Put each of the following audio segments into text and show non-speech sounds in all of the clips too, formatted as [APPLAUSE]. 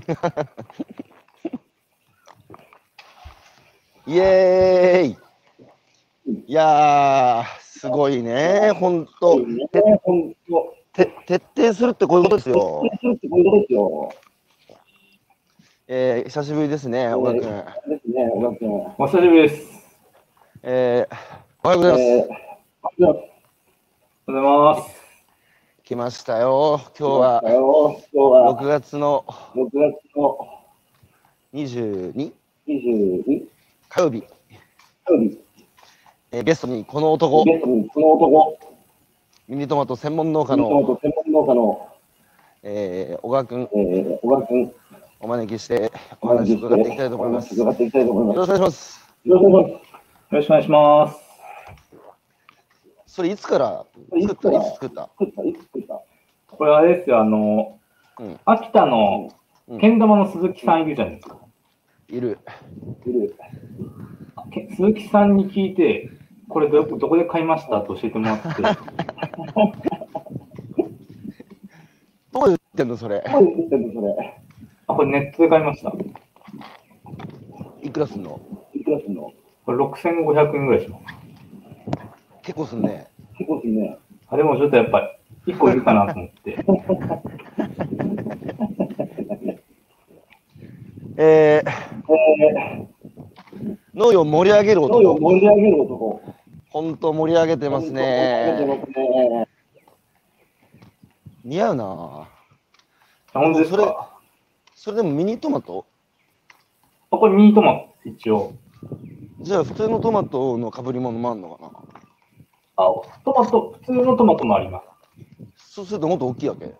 [LAUGHS] イエーイいやー、すごいね、本当てて徹底するってこういうことですよ。えー、久しぶりですね、小川君。ですね、小川君。お久しぶりです。えー、おはようございます。おはようございます。来ましたよ、今日は今日は6月の6月の22 22火曜日、火曜日、えーゲストにこの男、ゲストにこの男、ミニトマト専門農家ミニトの、マト専門農家の、えー小川君えー、小川君、お招きしておお話伺っていきたいと思います。よ伺っていきたいと思います。よろしくお願いします。よろしくお願いします。それいつから作った？いつ作った？作った、いつ作った？これあれですよ、あの、うん秋田のうんけん玉の鈴木さんいるじゃないですか。いる。いる。け鈴木さんに聞いて、これどどこで買いました？と教えてもらって。どう言ってんのそれ？どう言ってんのそれ？あ、これネットで買いました。いくらすんの？いくらすんの？これ6500円ぐらいします。結構すんね。結構すんね。あ、でもちょっとやっぱり、1個いるかなと思って。[LAUGHS] えー、え農業を盛り上げるー、農業男。盛り上げる男。本当盛り上げてますね。似合うな。本当ですそれかそれでもミニトマト？あ、これミニトマト、一応。じゃあ普通のトマトの被り物もあんのかな？あ、トマト、普通のトマトもあります。そうするともっと大きいわけ？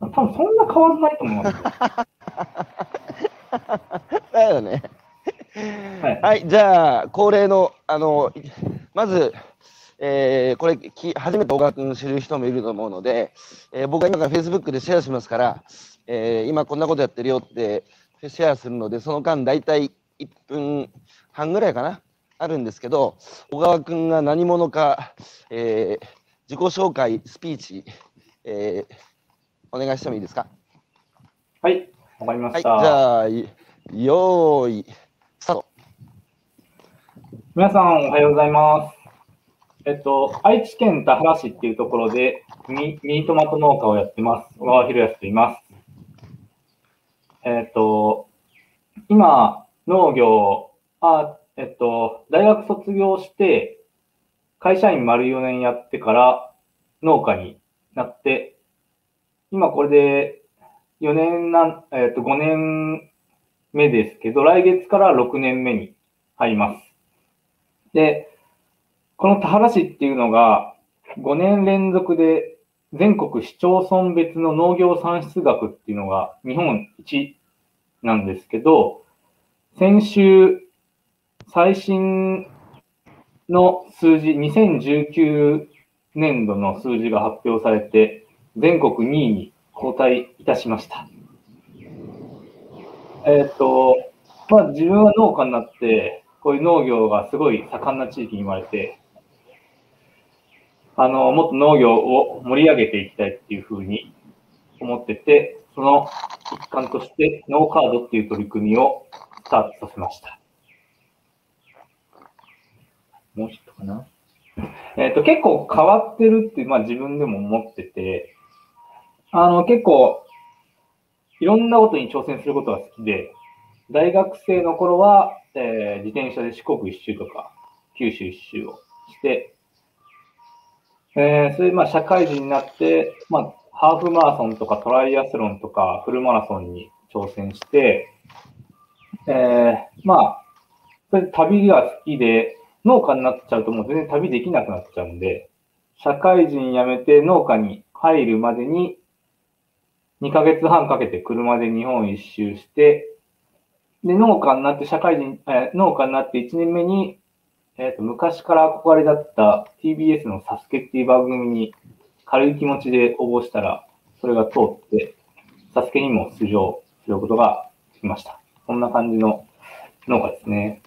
多分そんな変わらないと思いますよ。[LAUGHS] だよね。はい。はい、じゃあ恒例の、あの、まず、えーこれき、初めて小川君知る人もいると思うので、えー僕が今から Facebook でシェアしますから、えー今こんなことやってるよってシェアするので、その間大体1分半ぐらいかな、あるんですけど、小川君が何者か、えー自己紹介、スピーチ、えーお願いしてもいいですか？はい。わかりまはい、じした。ゃあ、いよーい、スタート。皆さん、おはようございます。えっと、愛知県田原市っていうところでミミニトマト農家をやってます。小川博康と言います。えっと、今、農業、あ、えっと、大学卒業して、会社員丸4年やってから農家になって、今これで4年なん、えっと、5年目ですけど、来月から6年目に入ります。で、この田原市っていうのが5年連続で全国市町村別の農業産出額っていうのが日本一なんですけど、先週最新の数字、2019年度の数字が発表されて、全国2位に後退いたしました。えっ、と、まあ自分は農家になって、こういう農業がすごい盛んな地域に生まれて、あの、もっと農業を盛り上げていきたいっていうふうに思ってて、その一環として、ノーカードっていう取り組みをスタートさせました。もう一つかな？えっ、と、結構変わってるって、まあ自分でも思ってて、あの、結構、いろんなことに挑戦することが好きで、大学生の頃は、えー自転車で四国一周とか、九州一周をして、えーそれでまあ社会人になって、まあ、ハーフマラソンとかトライアスロンとかフルマラソンに挑戦して、えーまあ、それ旅が好きで、農家になっちゃうともう全然旅できなくなっちゃうんで、社会人辞めて農家に入るまでに2ヶ月半かけて車で日本一周して、で、農家になって社会人、えー農家になって1年目に、えっ、と、昔から憧れだった TBS のサスケっていう番組に軽い気持ちで応募したら、それが通って、サスケにも出場することができました。そんな感じの農家ですね。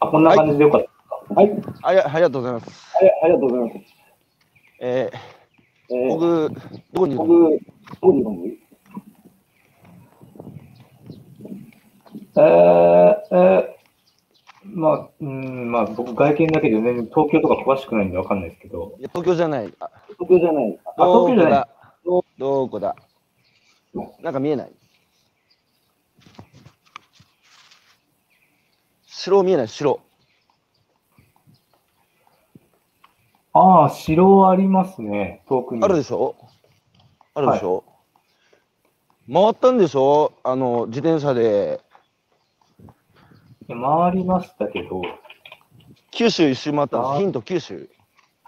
あ、こんな感じでよかったですか？はい。ありありがとうございます。ありありがとうございます。えー僕、どこに？いるの僕、どこにいるの？えー、えー、まあ、うん、まあ、僕、外見だけで全然東京とか詳しくないんでわかんないですけど。いや東京じゃない。あ東京じゃない。あ、東京じゃない。だどこだ？なんか見えない城見えない、城。ああ、城ありますね、遠くに。あるでしょ？あるでしょ、回ったんでしょ？あの、自転車で。回りましたけど。九州一周回ったんです。あヒント、九州。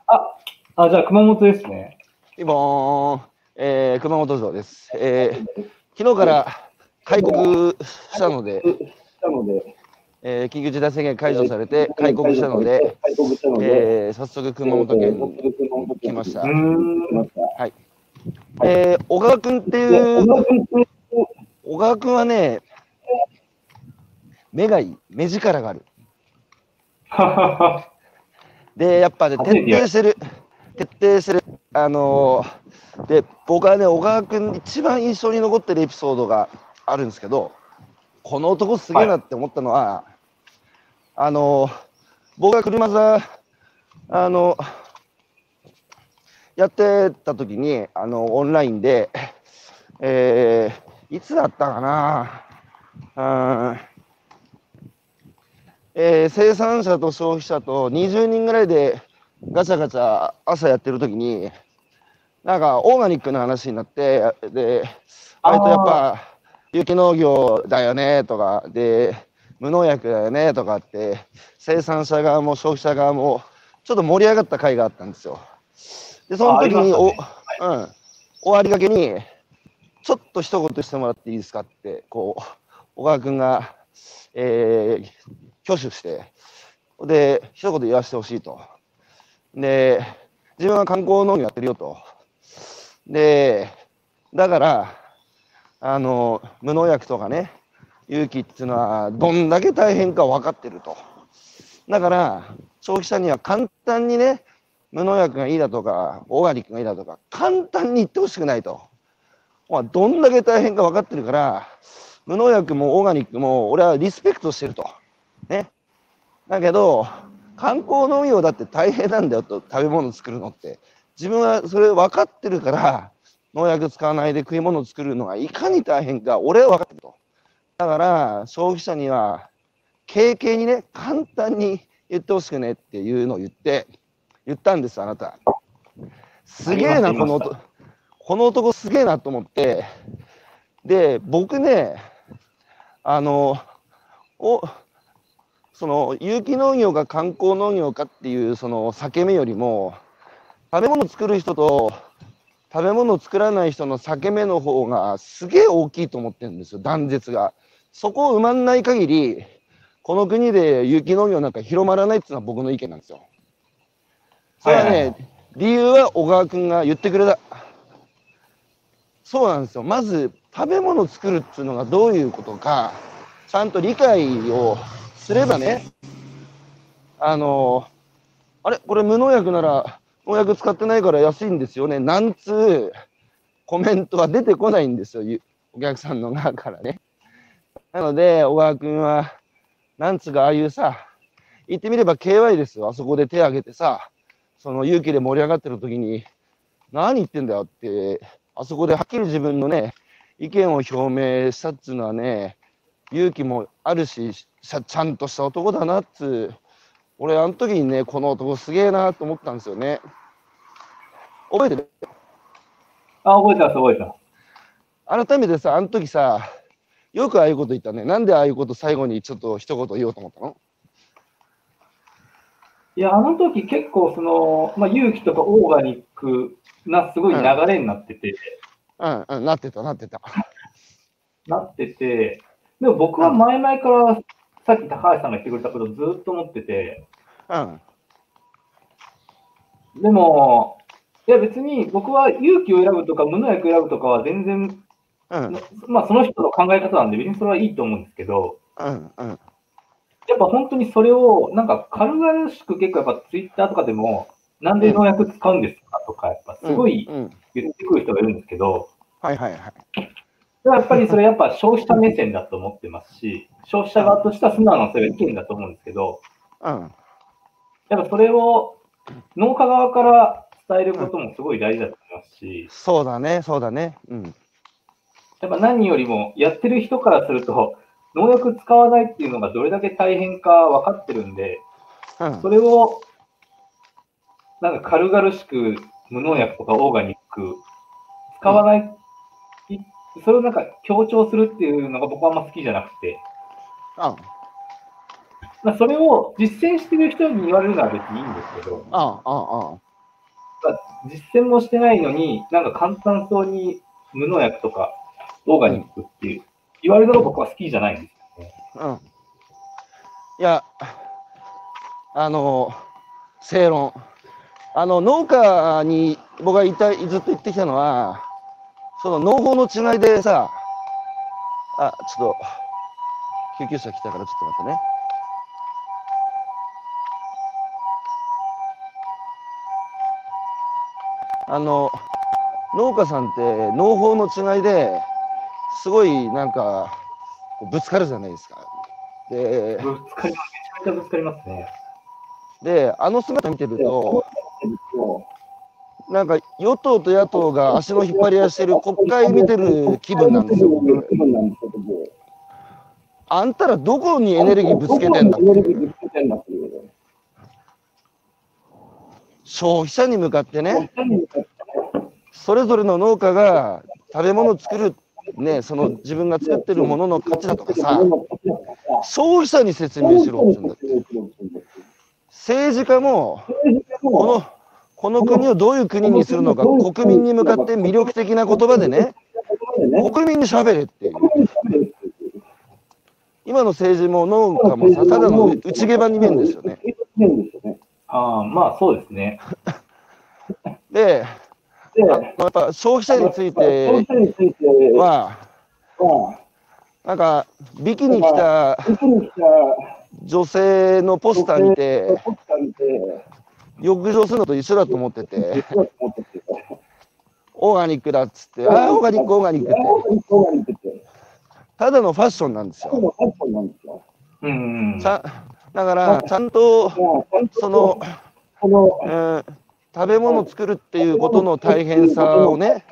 あ、あ、じゃあ熊本ですね。ピンポーン、えー、熊本城です。えー、昨日から開国したので、したので、えー、緊急事態宣言解除されて開国したので、えー、早速熊本県に来ましたうー。ん。えー、小川君っていう、小川君はね、目がいい、目力がある。[LAUGHS] で、やっぱね、徹底してる、徹底してる。あのーで、僕はね、小川君、一番印象に残ってるエピソードがあるんですけど、この男すげえなって思ったのは、あのー僕が車座、あのやってた時に、あのオンラインで、えーいつだったかな、うんえー生産者と消費者と20人ぐらいでガチャガチャ朝やってる時に、なんかオーガニックの話になって、で、あれとやっぱ有機農業だよねとか、で、無農薬だよねとかって、生産者側も消費者側もちょっと盛り上がった回があったんですよ。で、その時に、お、うん、終わりがけに、ちょっと一言してもらっていいですかって、こう、小川君が、えー挙手して、で、一言言わせてほしいと。で、自分は観光農業やってるよと。で、だから、あの、無農薬とかね、有機っていうのは、どんだけ大変か分かってると。だから、消費者には簡単にね、無農薬がいいだとか、オーガニックがいいだとか、簡単に言ってほしくないと。まあ、どんだけ大変か分かってるから、無農薬もオーガニックも俺はリスペクトしてると。ね。だけど、観光農業だって大変なんだよと、食べ物作るのって。自分はそれ分かってるから、農薬使わないで食い物を作るのがいかに大変か、俺は分かってると。だから、消費者には、軽々にね、簡単に言ってほしくねっていうのを言って、言ったんです、あなた。すげえな、この男。この男すげえなと思って、で、僕ね、あの、お、その有機農業か観光農業かっていうその裂け目よりも食べ物作る人と食べ物作らない人の裂け目の方がすげえ大きいと思ってるんですよ断絶が。そこを埋まんない限りこの国で有機農業なんか広まらないっていうのは僕の意見なんですよ。それはね、はいはい。理由は小川君が言ってくれた。そうなんですよ。まず食べ物作るっていうのがどういうことかちゃんと理解をすればね、あの、あれ、これ無農薬なら、農薬使ってないから安いんですよね、なんつうコメントは出てこないんですよ、お客さんの側からね。なので、小川君は、なんつうか、ああいうさ、言ってみれば KY ですよ、あそこで手挙げてさ、その勇気で盛り上がってる時に、何言ってんだよって、あそこではっきり自分のね、意見を表明したっつうのはね、勇気もあるし、ちゃんとした男だなっつう、俺、あの時にね、この男すげえなと思ったんですよね。覚えてる？あ、覚えてます、覚えてます。改めてさ、あの時さ、よくああいうこと言ったね。なんでああいうこと最後にちょっと一言言おうと思ったの？いや、あの時結構その、まあ、有機とかオーガニックなすごい流れになってて、うん、うん、なってた、なってた。なってて、でも僕は前々からさっき高橋さんが言ってくれたことをずっと思ってて、うん、でも、いや別に僕は勇気を選ぶとか無農薬を選ぶとかは全然、うん、まあその人の考え方なんで別にそれはいいと思うんですけど、うん、うん、やっぱ本当にそれをなんか軽々しく結構やっぱツイッターとかでも、なんで農薬使うんですかとか、やっぱすごい言ってくる人がいるんですけど、はいはいはい。やっぱりそれやっぱ消費者目線だと思ってますし、消費者側としては素直なそれが意見だと思うんですけど、うん。やっぱそれを農家側から伝えることもすごい大事だと思いますし、そうだね、そうだね。うん。やっぱ何よりもやってる人からすると、農薬使わないっていうのがどれだけ大変か分かってるんで、うん。それをなんか軽々しく無農薬とかオーガニック使わない、いそれをなんか強調するっていうのが僕はあんま好きじゃなくて、あまあ、それを実践してる人に言われるのは別にいいんですけど、あああ実践もしてないのに、なんか簡単そうに無農薬とかオーガニックっていう言われるのが僕は好きじゃないんですよね。うん。いや、あの、正論。あの、農家に僕がいた、ずっと言ってきたのは、その農法の違いでさ、あ、ちょっと、救急車来たからちょっと待ってね。あの、農家さんって農法の違いですごいなんかぶつかるじゃないですか。で、ぶつかります。めちゃめちゃぶつかりますね。であの姿見てると、なんか与党と野党が足の引っ張り合いしてる国会見てる気分なんですよ、僕。あんたらどこにエネルギーぶつけてんだ消費者に向かってね、それぞれの農家が食べ物を作る、ね、その自分が作ってるものの価値だとかさ、消費者に説明しろって言うんだって。政治家も、この、この国をどういう国にするのか、国民に向かって魅力的な言葉でね、国民に喋れっていう。今の政治も農家もさ、ただの内毛場に見えるんですよね。ああ、まあそうですね。[LAUGHS] で、やっぱ消費者については、なんか、ビキに来た女性のポスター見て、浴場するのと一緒だと思ってて、[LAUGHS] オーガニックだっつって、ああ、オーガニック、オーガニックって、ただのファッションなんですよ。うん。ちゃだから、ちゃんと、その、えー食べ物作るっていうことの大変さをね、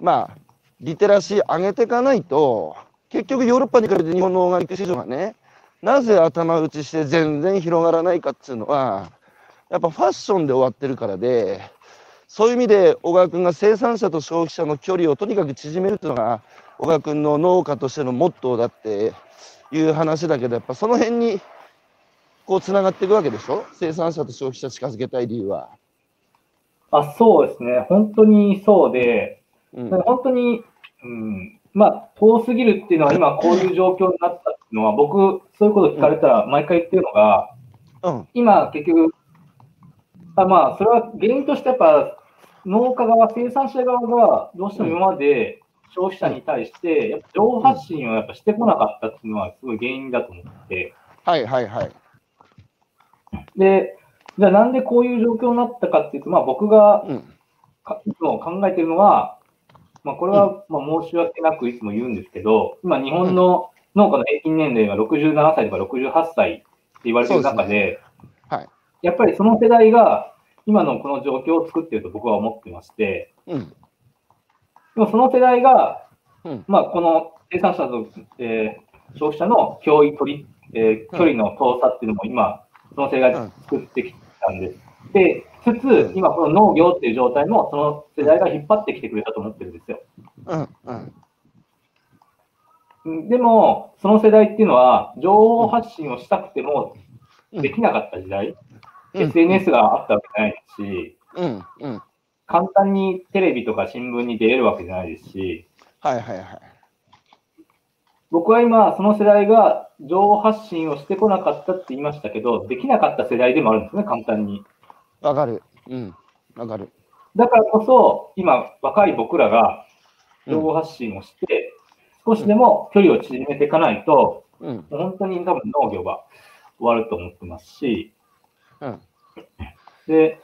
まあ、リテラシー上げていかないと、結局ヨーロッパに比べて日本のオーガニック市場がね、なぜ頭打ちして全然広がらないかっていうのは、やっぱファッションで終わってるからで、そういう意味で小川君が生産者と消費者の距離をとにかく縮めるっていうのが、小川君の農家としてのモットーだっていう話だけど、やっぱその辺にこうつながっていくわけでしょ？生産者と消費者近づけたい理由は。あ、そうですね。本当にそうで、うん。本当に、うん、まあ、遠すぎるっていうのは、今こういう状況になったっていうのは、僕、そういうこと聞かれたら毎回言ってるのが、うん。今、結局、あまあ、それは原因としてやっぱ、農家側、生産者側がどうしても今まで消費者に対して、やっぱ情報発信をやっぱしてこなかったっていうのは、すごい原因だと思ってて、はいはいはい。で、じゃあなんでこういう状況になったかっていうと、まあ僕がうんかいつも考えてるのは、まあこれはまあ申し訳なくいつも言うんですけど、今日本の農家の平均年齢が67歳とか68歳って言われてる中で、はい。やっぱりその世代が今のこの状況を作っていると僕は思ってまして、うん。でもその世代が、うんまあこの生産者と、えー消費者の教育取り、えー距離の遠さっていうのも今、その世代が作ってきたんです。で、つつ、今この農業っていう状態もその世代が引っ張ってきてくれたと思ってるんですよ。うん。うん。うんでも、その世代っていうのは、情報発信をしたくてもうんできなかった時代、うん SNS があったわけじゃないですし、うん。うん。簡単にテレビとか新聞に出れるわけじゃないですし、はいはいはい。僕は今、その世代が情報発信をしてこなかったって言いましたけど、できなかった世代でもあるんですね、簡単に。わかる。うん。わかる。だからこそ、今、若い僕らが情報発信をして、少しでも距離を縮めていかないと、うん。本当に多分農業が終わると思ってますし、うん。で、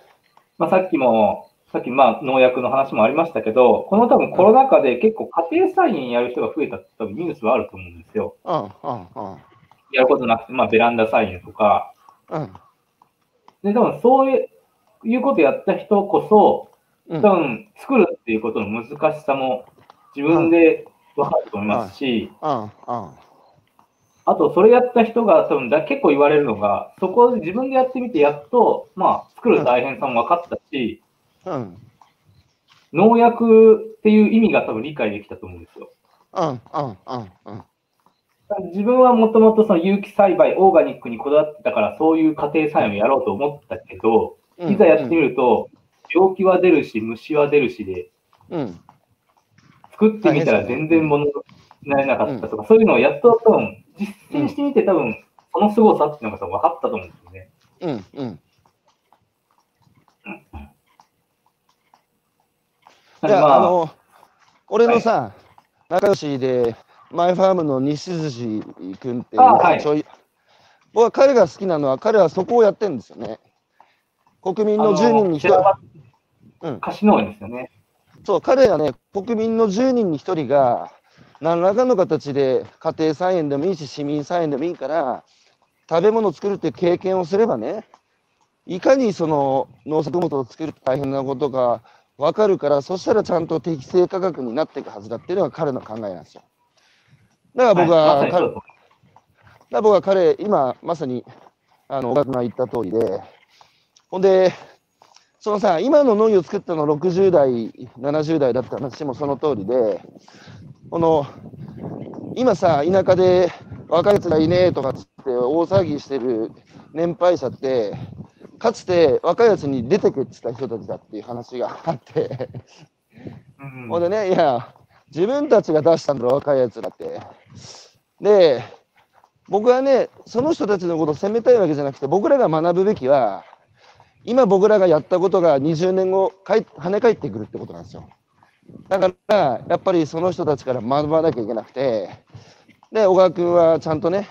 まあ、さっきも、さっきまあ農薬の話もありましたけど、この多分コロナ禍で結構家庭菜園やる人が増えたって多分ニュースはあると思うんですよ。うんうんうん。やることなくて、まあベランダ菜園とか。うん。で、多分そういうことやった人こそ、うん。多分作るっていうことの難しさも自分で分かると思いますし、うん。うん。あとそれやった人が多分だ結構言われるのが、そこで自分でやってみてやっと、まあ作る大変さも分かったし、うん。農薬っていう意味が多分理解できたと思うんですよ。うんうんうんうん。自分はもともとその有機栽培、オーガニックにこだわってたから、そういう家庭菜園をやろうと思ったけど、うんいざやってみると、病気は出るし、虫は出るしで、うん。作ってみたら全然物になれなかったとか、そういうのをやっと多分実践してみて、多分その凄さっていうのが分かったと思うんですよね。うんうんいや、まあ、あの、俺のさ、仲良しで、マイファームの西筋君っていうあはい。僕は彼が好きなのは、彼はそこをやってるんですよね。国民の10人に1人、うん。貸し農園ですよね。そう、彼はね、国民の10人に1人が、何らかの形で家庭菜園でもいいし、市民菜園でもいいから、食べ物を作るっていう経験をすればね、いかにその農作物を作るって大変なことが分かるから、そしたらちゃんと適正価格になっていくはずだっていうのが彼の考えなんですよ。だから僕は、はいまさにそうだ僕は彼、今まさにあの小川君が言った通りで、ほんで、そのさ、今の農業を作ったの60代、70代だった話もその通りで、この今さ、田舎で若いやつがいねえとかっつって大騒ぎしてる年配者って、かつて若いやつに出てけって言った人たちだっていう話があって、うんほんでね、いや、自分たちが出したんだろ、若いやつらって。で、僕はね、その人たちのことを責めたいわけじゃなくて、僕らが学ぶべきは、今僕らがやったことが20年後、かい跳ね返ってくるってことなんですよ。だから、やっぱりその人たちから学ばなきゃいけなくて、で、小川君はちゃんとね、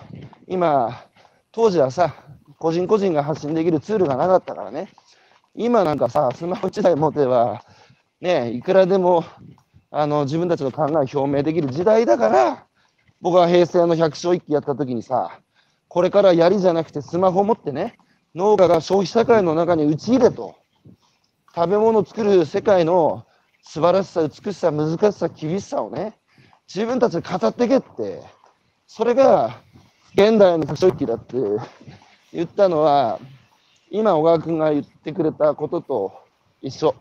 今、当時はさ、個人個人が発信できるツールがなかったからね、今なんかさ、スマホ1台持てば、ね、いくらでもあの自分たちの考えを表明できる時代だから、僕は平成の百姓一揆やった時にさ、これから槍じゃなくてスマホ持ってね、農家が消費社会の中に打ち入れと、食べ物を作る世界の素晴らしさ、美しさ、難しさ、厳しさをね、自分たちで語ってけって、それが現代の百姓一揆だって言ったのは、今小川君が言ってくれたことと一緒。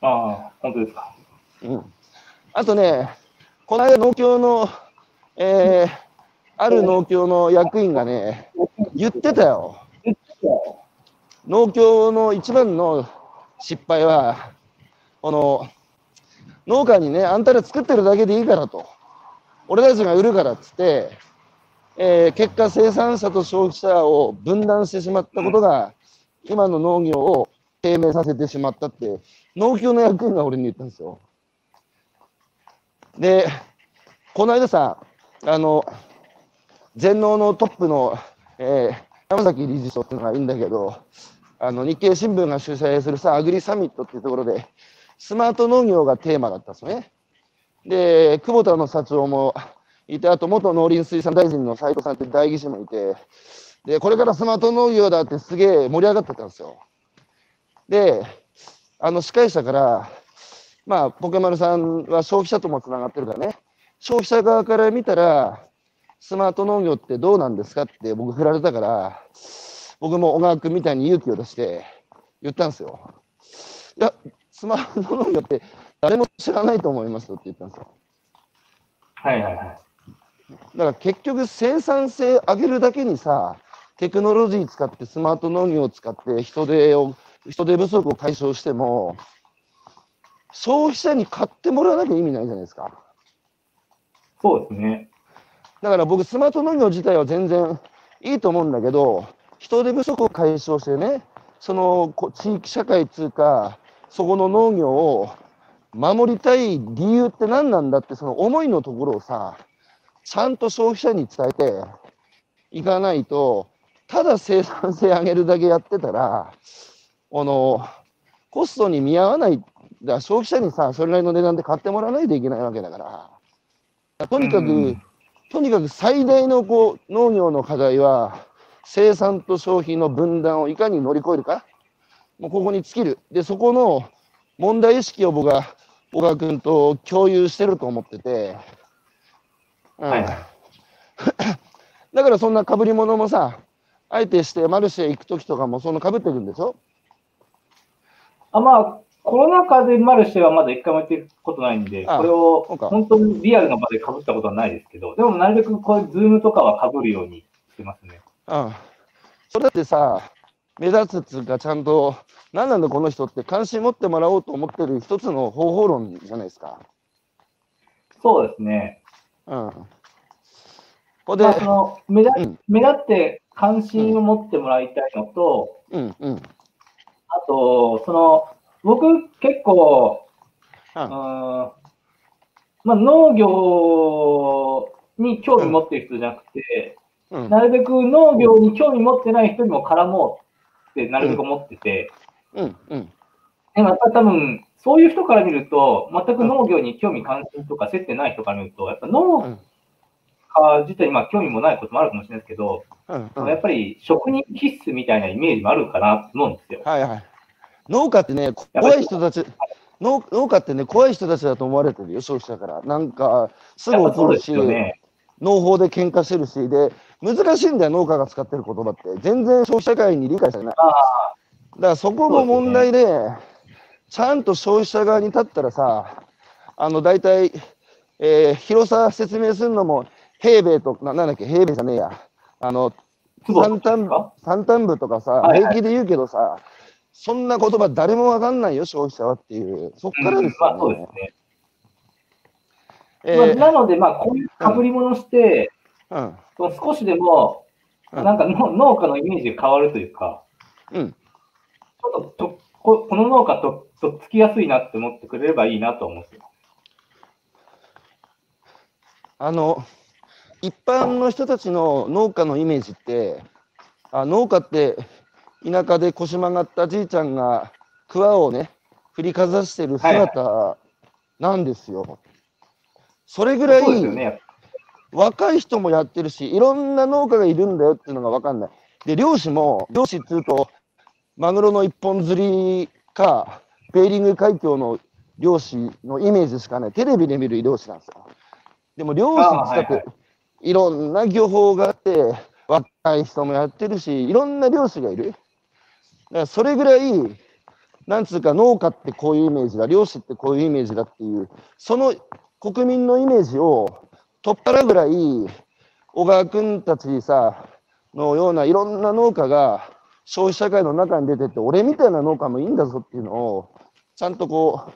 ああ、本当ですか。うん、あとね、この間農協の、えーある農協の役員がね、言ってたよ。農協の一番の失敗は、この農家にね、あんたら作ってるだけでいいからと、俺たちが売るからっつって、えー結果、生産者と消費者を分断してしまったことが、今の農業を低迷させてしまったって、農協の役員が俺に言ったんですよ。で、この間さ、あの、全農のトップの、えー山崎理事長っていうのがいいんだけど、あの日経新聞が主催するさ、アグリサミットっていうところで、スマート農業がテーマだったんですよね。で、久保田の社長もいて、あと元農林水産大臣の斉藤さんって代議士もいて、で、これからスマート農業だってすげえ盛り上がってたんですよ。で、あの司会者から、まあ、ポケマルさんは消費者ともつながってるからね、消費者側から見たら、スマート農業ってどうなんですかって僕振られたから、僕も小川君みたいに勇気を出して言ったんですよ。いや、スマート農業って誰も知らないと思いますよって言ったんですよ。はいはいはい。だから結局生産性上げるだけにさ、テクノロジー使ってスマート農業を使って人手を、人手不足を解消しても、消費者に買ってもらわなきゃ意味ないじゃないですか。そうですね。だから僕、スマート農業自体は全然いいと思うんだけど、人手不足を解消してね、そのこ地域社会つうか、そこの農業を守りたい理由って何なんだって、その思いのところをさ、ちゃんと消費者に伝えていかないと、ただ生産性上げるだけやってたら、あのコストに見合わない、だ消費者にさ、それなりの値段で買ってもらわないといけないわけだから、とにかく、うん。とにかく最大のこう農業の課題は、生産と消費の分断をいかに乗り越えるか、もうここに尽きる。で、そこの問題意識を僕は小川君と共有してると思ってて、うんはいはい [LAUGHS] だからそんな被り物もさ、あえてしてマルシェ行くときとかもその被ってるんでしょ？あまあ、コロナ禍でマルシェはまだ一回もやってることないんで、あこれを本当にリアルな場で被ったことはないですけど、でもなるべくこういうズームとかは被るようにしてますね。うん。それだってさ、目立つっつうか、ちゃんと、何なんだこの人って関心持ってもらおうと思ってる一つの方法論じゃないですか。そうですね。うん。ここでまあ、、その目立うん。目立って関心を持ってもらいたいのと、うん、うん、あと、その、僕結構、ううんんまあ、農業に興味持ってる人じゃなくて、うん、なるべく農業に興味持ってない人にも絡もうってなるべく思ってて、うん、うん、でもやっぱり多分、そういう人から見ると、全く農業に興味関心とか接点ない人から見ると、やっぱ農うん家自体にまあ興味もないこともあるかもしれないですけど、うん、うん。やっぱり職人気質みたいなイメージもあるかなと思うんですよ。はいはい。農家ってね、怖い人たち、農農家ってね、怖い人たちだと思われてるよ、消費者から。なんか、すぐ怒るし、よね。農法で喧嘩してるし、で、難しいんだよ、農家が使ってる言葉って。全然消費者会に理解されない。あだからそこも問題で、ちゃんと消費者側に立ったらさ、あの、大体、えー広さ説明するのも、平米と、ななんだっけ、平米じゃねえや。あの、坪三単部か三単部とかさ、はいはい平気で言うけどさ、そんな言葉誰もわかんないよ、消費者はっていう。そっからですまあそうでよね。すね。えまあ、ーなので、まあ、こういう被り物して、うん、少しでも、うんなんかの農家のイメージが変わるというか、うん。ちょっととここの農家ととっつきやすいなって思ってくれればいいなと思ってます。あの、一般の人たちの農家のイメージって、あ農家って田舎で腰曲がったじいちゃんが桑をね、振りかざしてる姿なんですよ。それぐらい。若い人もやってるし、いろんな農家がいるんだよっていうのが分かんない。で、漁師も、漁師っていうと、マグロの一本釣りか、ベーリング海峡の漁師のイメージしかない。テレビで見る漁師なんですよ。でも漁師って言ったって、あはいいろんな漁法があって、若い人もやってるし、いろんな漁師がいる。だからそれぐらい、なんつうか農家ってこういうイメージだ、漁師ってこういうイメージだっていう、その国民のイメージを取っ払うぐらい、小川君たちさ、のようないろんな農家が消費社会の中に出てって、俺みたいな農家もいいんだぞっていうのを、ちゃんとこう、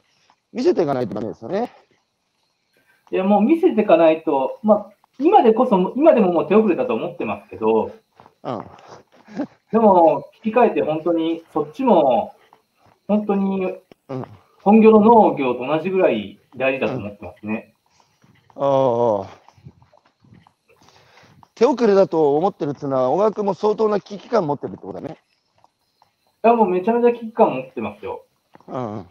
見せていかないとダメですよね。いや、もう見せていかないと、まあ、今でこそ、今でももう手遅れだと思ってますけど、うん。でも、聞き換えて本当に、そっちも、本当にうん。本業の農業と同じぐらい大事だと思ってますね。ああ。手遅れだと思ってるっていうのは、小川君も相当な危機感持ってるってことだね。いや、もうめちゃめちゃ危機感持ってますよ。うん。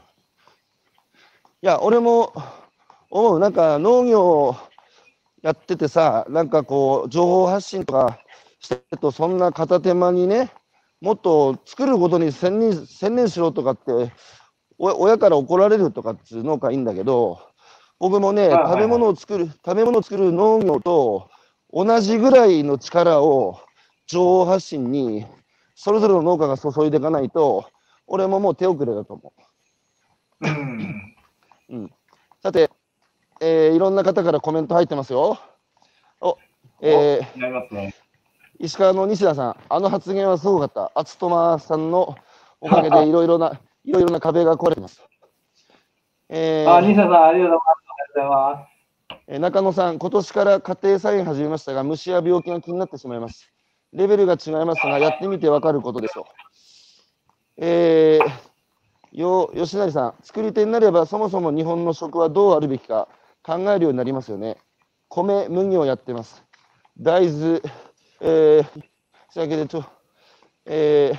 いや、俺も思う、なんか農業やっててさ、なんかこう、情報発信とかしてると、そんな片手間にね、もっと作ることに専念専念しろとかって、お親から怒られるとかっていう農家いいんだけど、僕もね、食べ物を作る、食べ物を作る農業と同じぐらいの力を情報発信に、それぞれの農家が注いでいかないと、俺ももう手遅れだと思う。うん。さて、えーいろんな方からコメント入ってますよ。お、えーね。石川の西田さん、あの発言はすごかった。厚友さんのおかげでいろいろな、いろいろな壁が壊れてます。えーあ、西田さん、ありがとうございます。えー中野さん、今年から家庭菜園始めましたが、虫や病気が気になってしまいます。レベルが違いますが、やってみてわかることでしょう。えー、よ吉成さん、作り手になれば、そもそも日本の食はどうあるべきか考えるようになりますよね。米、麦をやってます。大豆、えー、仕上げでちょ、え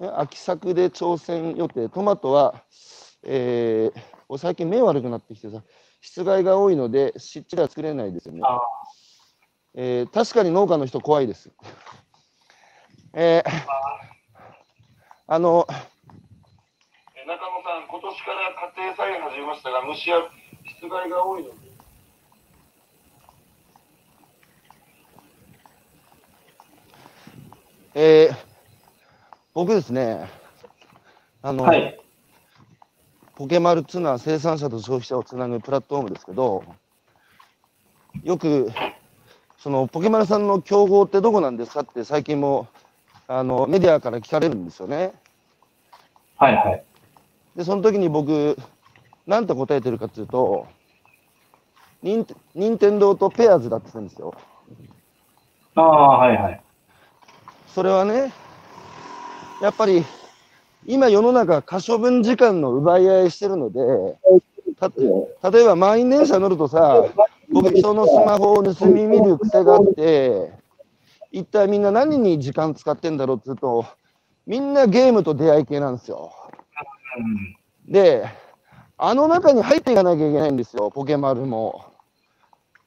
ー、秋作で挑戦予定。トマトは、えー、最近目悪くなってきてさ、室外が多いので、湿地が作れないですよね。えー、確かに農家の人怖いです。[LAUGHS] えー、あの、中野さん、今年から家庭菜園始めましたが、虫や室外が多いので、えー、僕ですね、あの、はい、ポケマルツナ生産者と消費者をつなぐプラットフォームですけど、よく、そのポケマルさんの競合ってどこなんですかって最近もあのメディアから聞かれるんですよね。はいはい。で、その時に僕、なんて答えてるかっていうと、任天堂とペアーズだって言うんですよ。ああ、はいはい。それはね、やっぱり今世の中可処分時間の奪い合いしてるので、例えば満員電車乗るとさ、僕人のスマホを盗み見る癖があって、一体みんな何に時間使ってんだろうって言うと、みんなゲームと出会い系なんですよ。で、あの中に入っていかなきゃいけないんですよ、ポケマルも。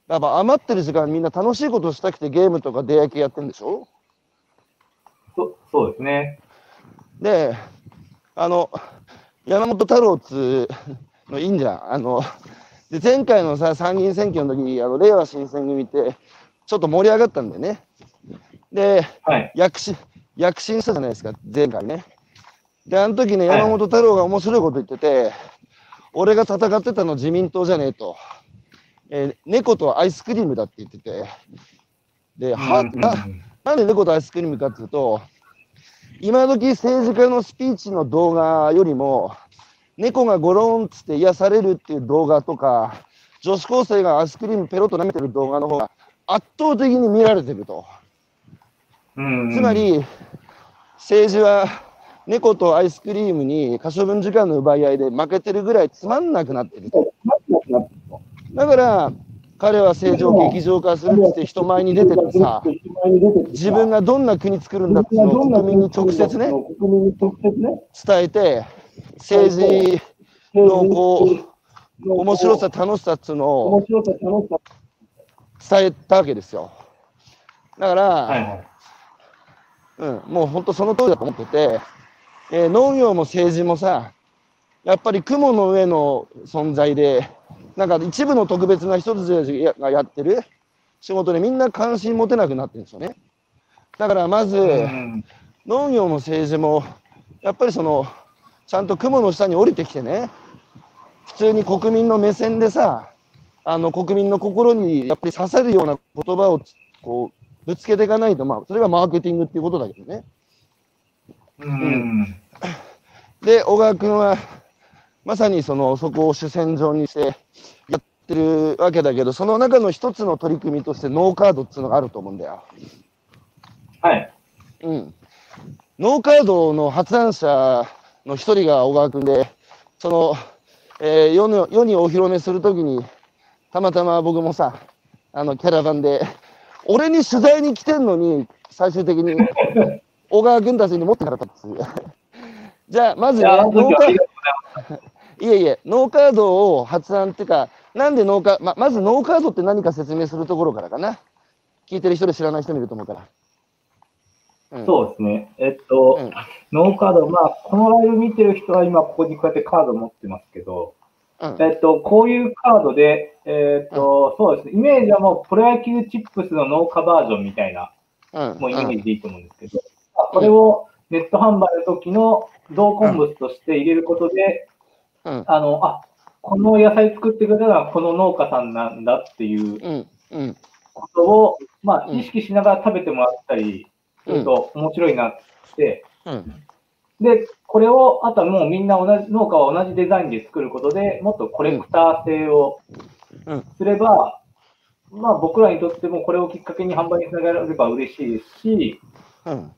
やっぱ余ってる時間みんな楽しいことしたくてゲームとか出会い系やってるんでしょ？そそうですね。で、あの、山本太郎つのいいんじゃん。あの、で前回のさ、参議院選挙の時、あの、令和新選組って、ちょっと盛り上がったんだよね。で、はい、躍進、躍進したじゃないですか、前回ね。で、あの時ね、山本太郎が面白いこと言ってて、俺が戦ってたの自民党じゃねえと。えー、猫とアイスクリームだって言ってて、で、は、な、なんで猫とアイスクリームかっていうと、今時政治家のスピーチの動画よりも、猫がゴロンっつって癒されるっていう動画とか、女子高生がアイスクリームペロッと舐めてる動画の方が圧倒的に見られてると。つまり、政治は猫とアイスクリームに可処分時間の奪い合いで負けてるぐらいつまんなくなってると。だから、彼は政治を劇場化するって人前に出ててさ、自分がどんな国作るんだっていうのを国民に直接ね、伝えて、政治のこう、面白さ、楽しさっていうのを伝えたわけですよ。だから、うん、もう本当その通りだと思ってて、えー、農業も政治もさ、やっぱり雲の上の存在で、なんか一部の特別な人たちがやってる仕事でみんな関心持てなくなってるんですよね。だからまず、農業も政治も、やっぱりその、ちゃんと雲の下に降りてきてね、普通に国民の目線でさ、あの国民の心にやっぱり刺さるような言葉をこうぶつけていかないと、まあ、それがマーケティングっていうことだけどね。うん、で、小川君は、まさにその、そこを主戦場にしてやってるわけだけど、その中の一つの取り組みとしてノーカードっていうのがあると思うんだよ。はい。うん。ノーカードの発案者の一人が小川君で、その、えー、世の世にお披露目するときに、たまたま僕もさ、あの、キャラバンで、俺に取材に来てんのに、最終的に、[LAUGHS] 小川君たちに持ってかれたっつう。じゃあ、まずね、ノーカード、[LAUGHS] いえいえ、ノーカードを発案っていうか、なんでノーカー、ま、まずノーカードって何か説明するところからかな。聞いてる人で知らない人もいると思うから。うん、そうですね。えっと、うん、ノーカード、まあ、このライブ見てる人は今ここにこうやってカード持ってますけど、うん、えっと、こういうカードで、えっと、そうですね、イメージはもうプロ野球チップスの農家バージョンみたいな、もうイメージでいいと思うんですけど、これをネット販売の時の同梱物として入れることで、あの、あ、この野菜作ってくれたのはこの農家さんなんだっていうことを、まあ、意識しながら食べてもらったりすると面白いなって、で、これを、あとはもうみんな同じ、農家は同じデザインで作ることでもっとコレクター性をすれば、うん、まあ僕らにとってもこれをきっかけに販売につながれば嬉しいですし、うん、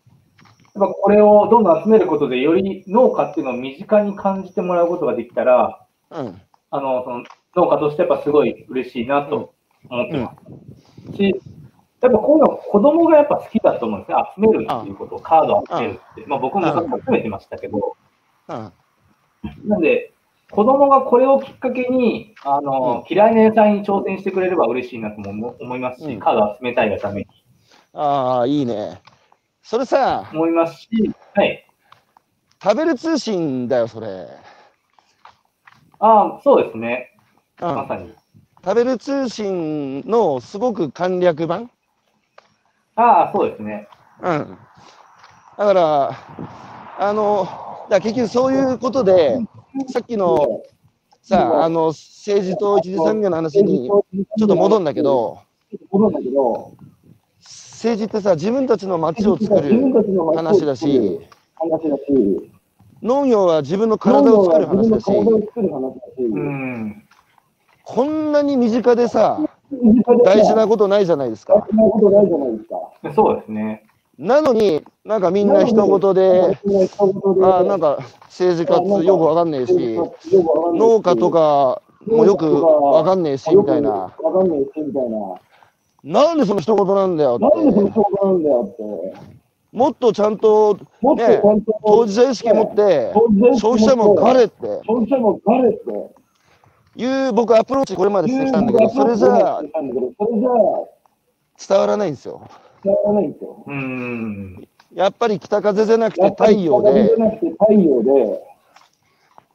やっぱこれをどんどん集めることで、より農家っていうのを身近に感じてもらうことができたら、うん、あのその農家としてやっぱすごい嬉しいなと思ってます。し、やっぱこういうの子供がやっぱ好きだと思うんですね。集めるっていうこと、カードを集めるって。まあ僕も集めてましたけど、うん。なんで、子供がこれをきっかけに、あの、嫌いな野菜に挑戦してくれれば嬉しいなとも思思いますし、うんカードを集めたいがためにああ、いいね。それさ、思いますし、はい。食べる通信だよ、それ。ああ、そうですね。うん。まさに。食べる通信のすごく簡略版？ああ、そうですね。うん。だから、あの、だ結局そういうことで、さっきのさ、あの、政治と一次産業の話にちょっと戻るんだけど、戻るんだけど、政治ってさ、自分たちの街を作る話だし、話だし、農業は自分の体を作る話だし、作る話だし、うん。こんなに身近でさ、大事なことないじゃないですか。なことないじゃないですか。そうですね。なのに、なんかみんな一言で、あなんか政治家ってよくわかんねえし、農家とかもよくわかんねえし、みたいな。なんでその一言なんだよって。なんでその人なんだよって。もっとちゃんともっとちゃんと、当事者意識持って、消費者も彼って消費者も彼って。いう僕アプローチこれまでしてきたんだけど、それじゃあそれじゃあ、伝わらないんですよ。伝わらないんですよ。うん。やっぱり北風じゃなくて太陽で、なくて太陽で、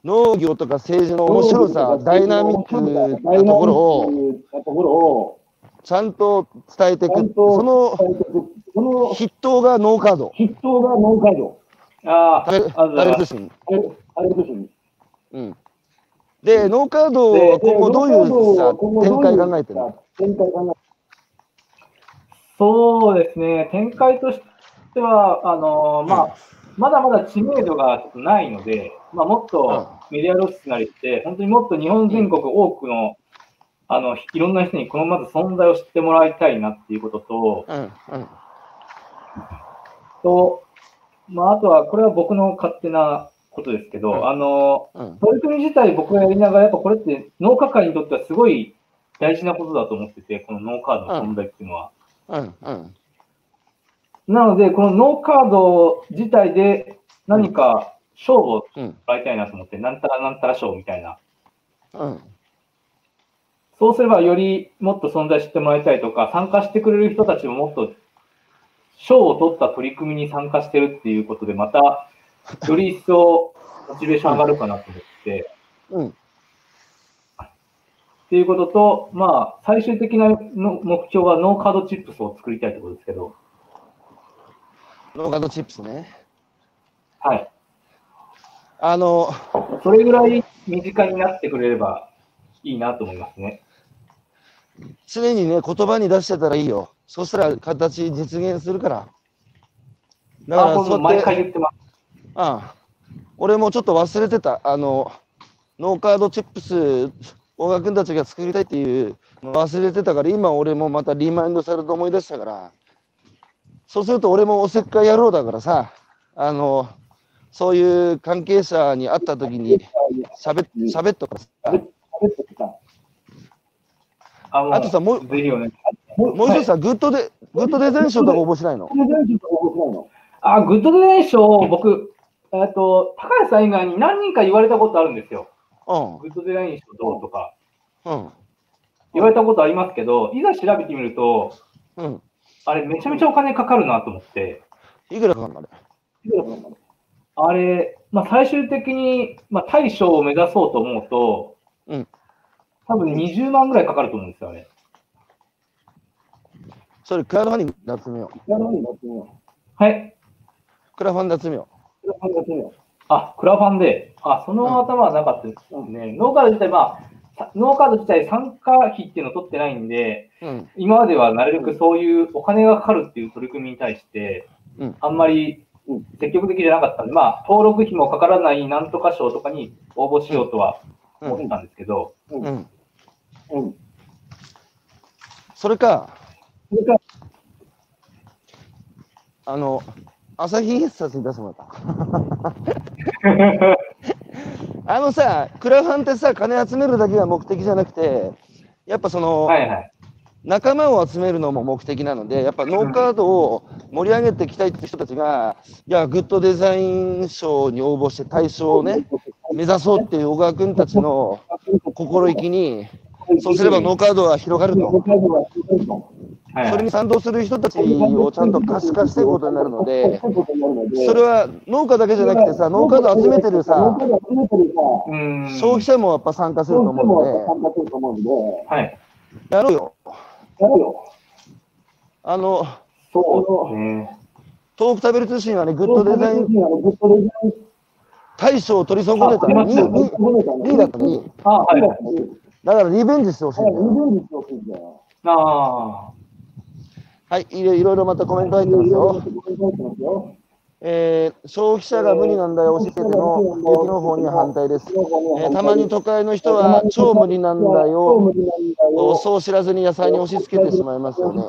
農業とか政治の面白さ、ダイナミックなところをなところを、ちゃんと伝えていく。そのその筆頭がノーカード。筆頭がノーカード。あ食べ食べる通信。あれ、あれですね。うん。で、ノーカードは今後どういうさ展開考えてるの？展開考えそうですね、展開としては、あのまあ、まだまだ知名度がちょっとないので、まあ、もっとメディア露出なりして、本当にもっと日本全国多くのあのいろんな人にこのまず存在を知ってもらいたいなっていうことと、うんうん。とまあ、あとは、これは僕の勝手なことですけど、うん。あのうん。取り組み自体僕がやりながら、やっぱこれって農家会にとってはすごい大事なことだと思ってて、このノーカードの存在っていうのは。うん。うん。なので、このノーカード自体で何か賞をうん。もらいたいなと思って、なんたらなんたら賞みたいな。うんそうすればよりもっと存在してもらいたいとか、参加してくれる人たちももっと賞を取った取り組みに参加してるっていうことで、またより一層モチベーション上がるかなと思って、うんっていうことと、まあ、最終的なの目標は農カードチップスを作りたいところですけど、農カードチップスね。はい。あの、それぐらい身近になってくれればいいなと思いますね。常にね、言葉に出してたらいいよ。そしたら形実現するから。だかあ、ら、こそうやって、毎回言ってます。ああ俺もちょっと忘れてた。あの、ノーカードチップス、大川君たちが作りたいっていうの忘れてたから、今俺もまたリマインドされて思い出したから、そうすると俺もおせっかい野郎だからさ、あの、そういう関係者に会った時に喋っ喋っとかさ、ああとさもうぜひお願いしもう一つさ、グッドで、グッドデザイン賞とか応募しないの？あ、グッドデザイン賞、僕、えっと、高橋さん以外に何人か言われたことあるんですよ。うん。グッドデザイン賞どうとかうん。言われたことありますけど、いざ調べてみると、うん。あれめちゃめちゃお金かかるなと思って、いくらかかるのあれ？あれ、まあ、最終的に、まあ、大賞を目指そうと思うと、うん多分20万ぐらいかかると思うんですよ、あれ。それ、クラウドファンディングで集めよう。はい。クラファンで集めよあ、クラファンで、あ、その頭はなかったですね。ノーカード自体、まあ、さノーカード自体参加費っていうのを取ってないんで、う。うん。今まではなるべくそういうお金がかかるっていう取り組みに対して、うんあんまり積極的じゃなかったんで、まあ、登録費もかからないなんとか賞とかに応募しようとは思ってたんですけど、うん。うんそれか、それからあの、朝日印刷に出してもらった。[LAUGHS] あのさ、クラファンってさ、金集めるだけが目的じゃなくて、やっぱその、はいはい。仲間を集めるのも目的なので、やっぱノーカードを盛り上げていきたいって人たちが、いや、グッドデザイン賞に応募して大賞をね、目指そうっていう小川君たちの心意気に、そうすればノーカードは広がると。はいそれに賛同する人たちをちゃんと可視化していくことになるので、それは農家だけじゃなくてさ、農家ド集めてるさ、うん。消費者もやっぱ参加すると思うので、はい。やろうよ。あの、そうね。東北食べる通信はね、グッドデザイン大賞を取り損ねたのに、2位だったの。に、あ、はい。だからリベンジしてほしいんだよ。あはい、いろいろまたコメント入ってますよ。えー消費者が無理なんだよ、押し付けての。有機農法には反対です。えーたまに都会の人は超無理なんだよ、そう知らずに野菜に押し付けてしまいますよね。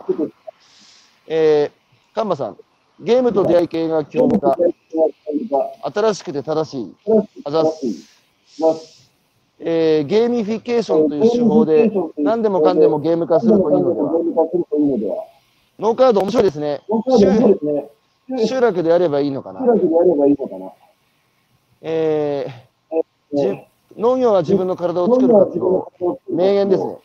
えー、カンバさん、ゲームと出会い系が基本化、新しくて正しい、あざっす。えーゲーミフィケーションという手法で何でもかんでもゲーム化するといいのでは。ノーカード面白いですね。集集落でやればいいのかな。えーじ農業は自分の体を作る活動。名言ですね。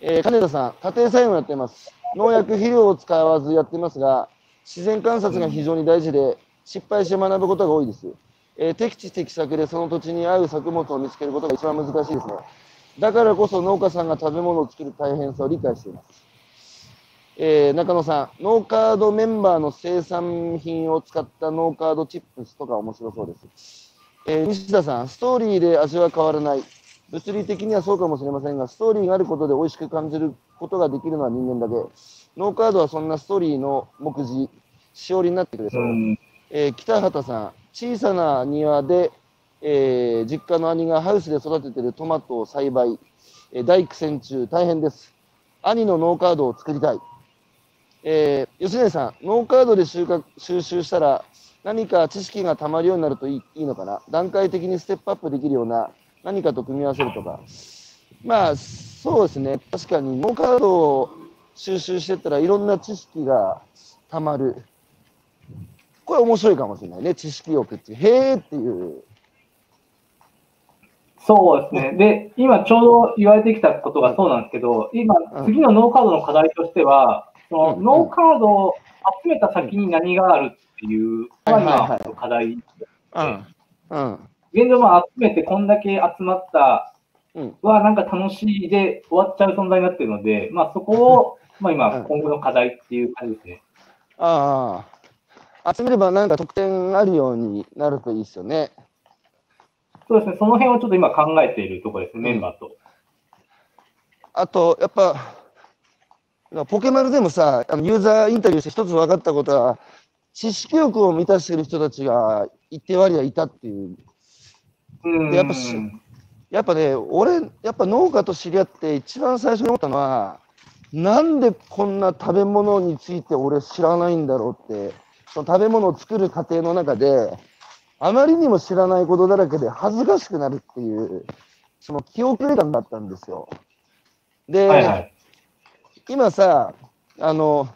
えー金田さん、家庭菜園をやっています。農薬、肥料を使わずやっていますが、自然観察が非常に大事で、失敗して学ぶことが多いです。えー適地適作でその土地に合う作物を見つけることが一番難しいですね。だからこそ農家さんが食べ物を作る大変さを理解しています。えー中野さん、ノーカードメンバーの生産品を使ったノーカードチップスとか面白そうです。えー西田さん、ストーリーで味は変わらない。物理的にはそうかもしれませんが、ストーリーがあることで美味しく感じることができるのは人間だけ。ノーカードはそんなストーリーの目次、しおりになってくれ。そうう。ん。えー北畑さん、小さな庭で、えー実家の兄がハウスで育ててるトマトを栽培、えー大苦戦中、大変です。兄のノーカードを作りたい。えー吉成さん、ノーカードで収穫収集したら、何か知識がたまるようになるといいいいのかな？段階的にステップアップできるような何かと組み合わせるとか。まあ、そうですね。確かに、ノーカードを収集してったらいろんな知識がたまる。これ面白いかもしれないね。知識欲っていう。へーっていう。そうですね。で、今ちょうど言われてきたことがそうなんですけど、今うん、次のノーカードの課題としては、そのうんノーカードを集めた先に何があるっていうのがはいはいはい今の課題。うん。うん。現状まあ集めてこんだけ集まったうん。はなんか楽しいで終わっちゃう存在になってるので、まあそこを、まあ今今後の課題っていう感じですね。ああ。集めればなんか得点あるようになるといいですよね。そうですね。その辺をちょっと今考えているところですね、メンバーと。あと、やっぱ、ポケマルでもさ、ユーザーインタビューして一つ分かったことは、知識欲を満たしてる人たちが一定割合いたっていう。うやっぱしやっぱね、俺、やっぱ農家と知り合って一番最初に思ったのは、なんでこんな食べ物について俺知らないんだろうって、その食べ物を作る過程の中で、あまりにも知らないことだらけで恥ずかしくなるっていう、その記憶感だったんですよ。で、はいはい。今さ、あの、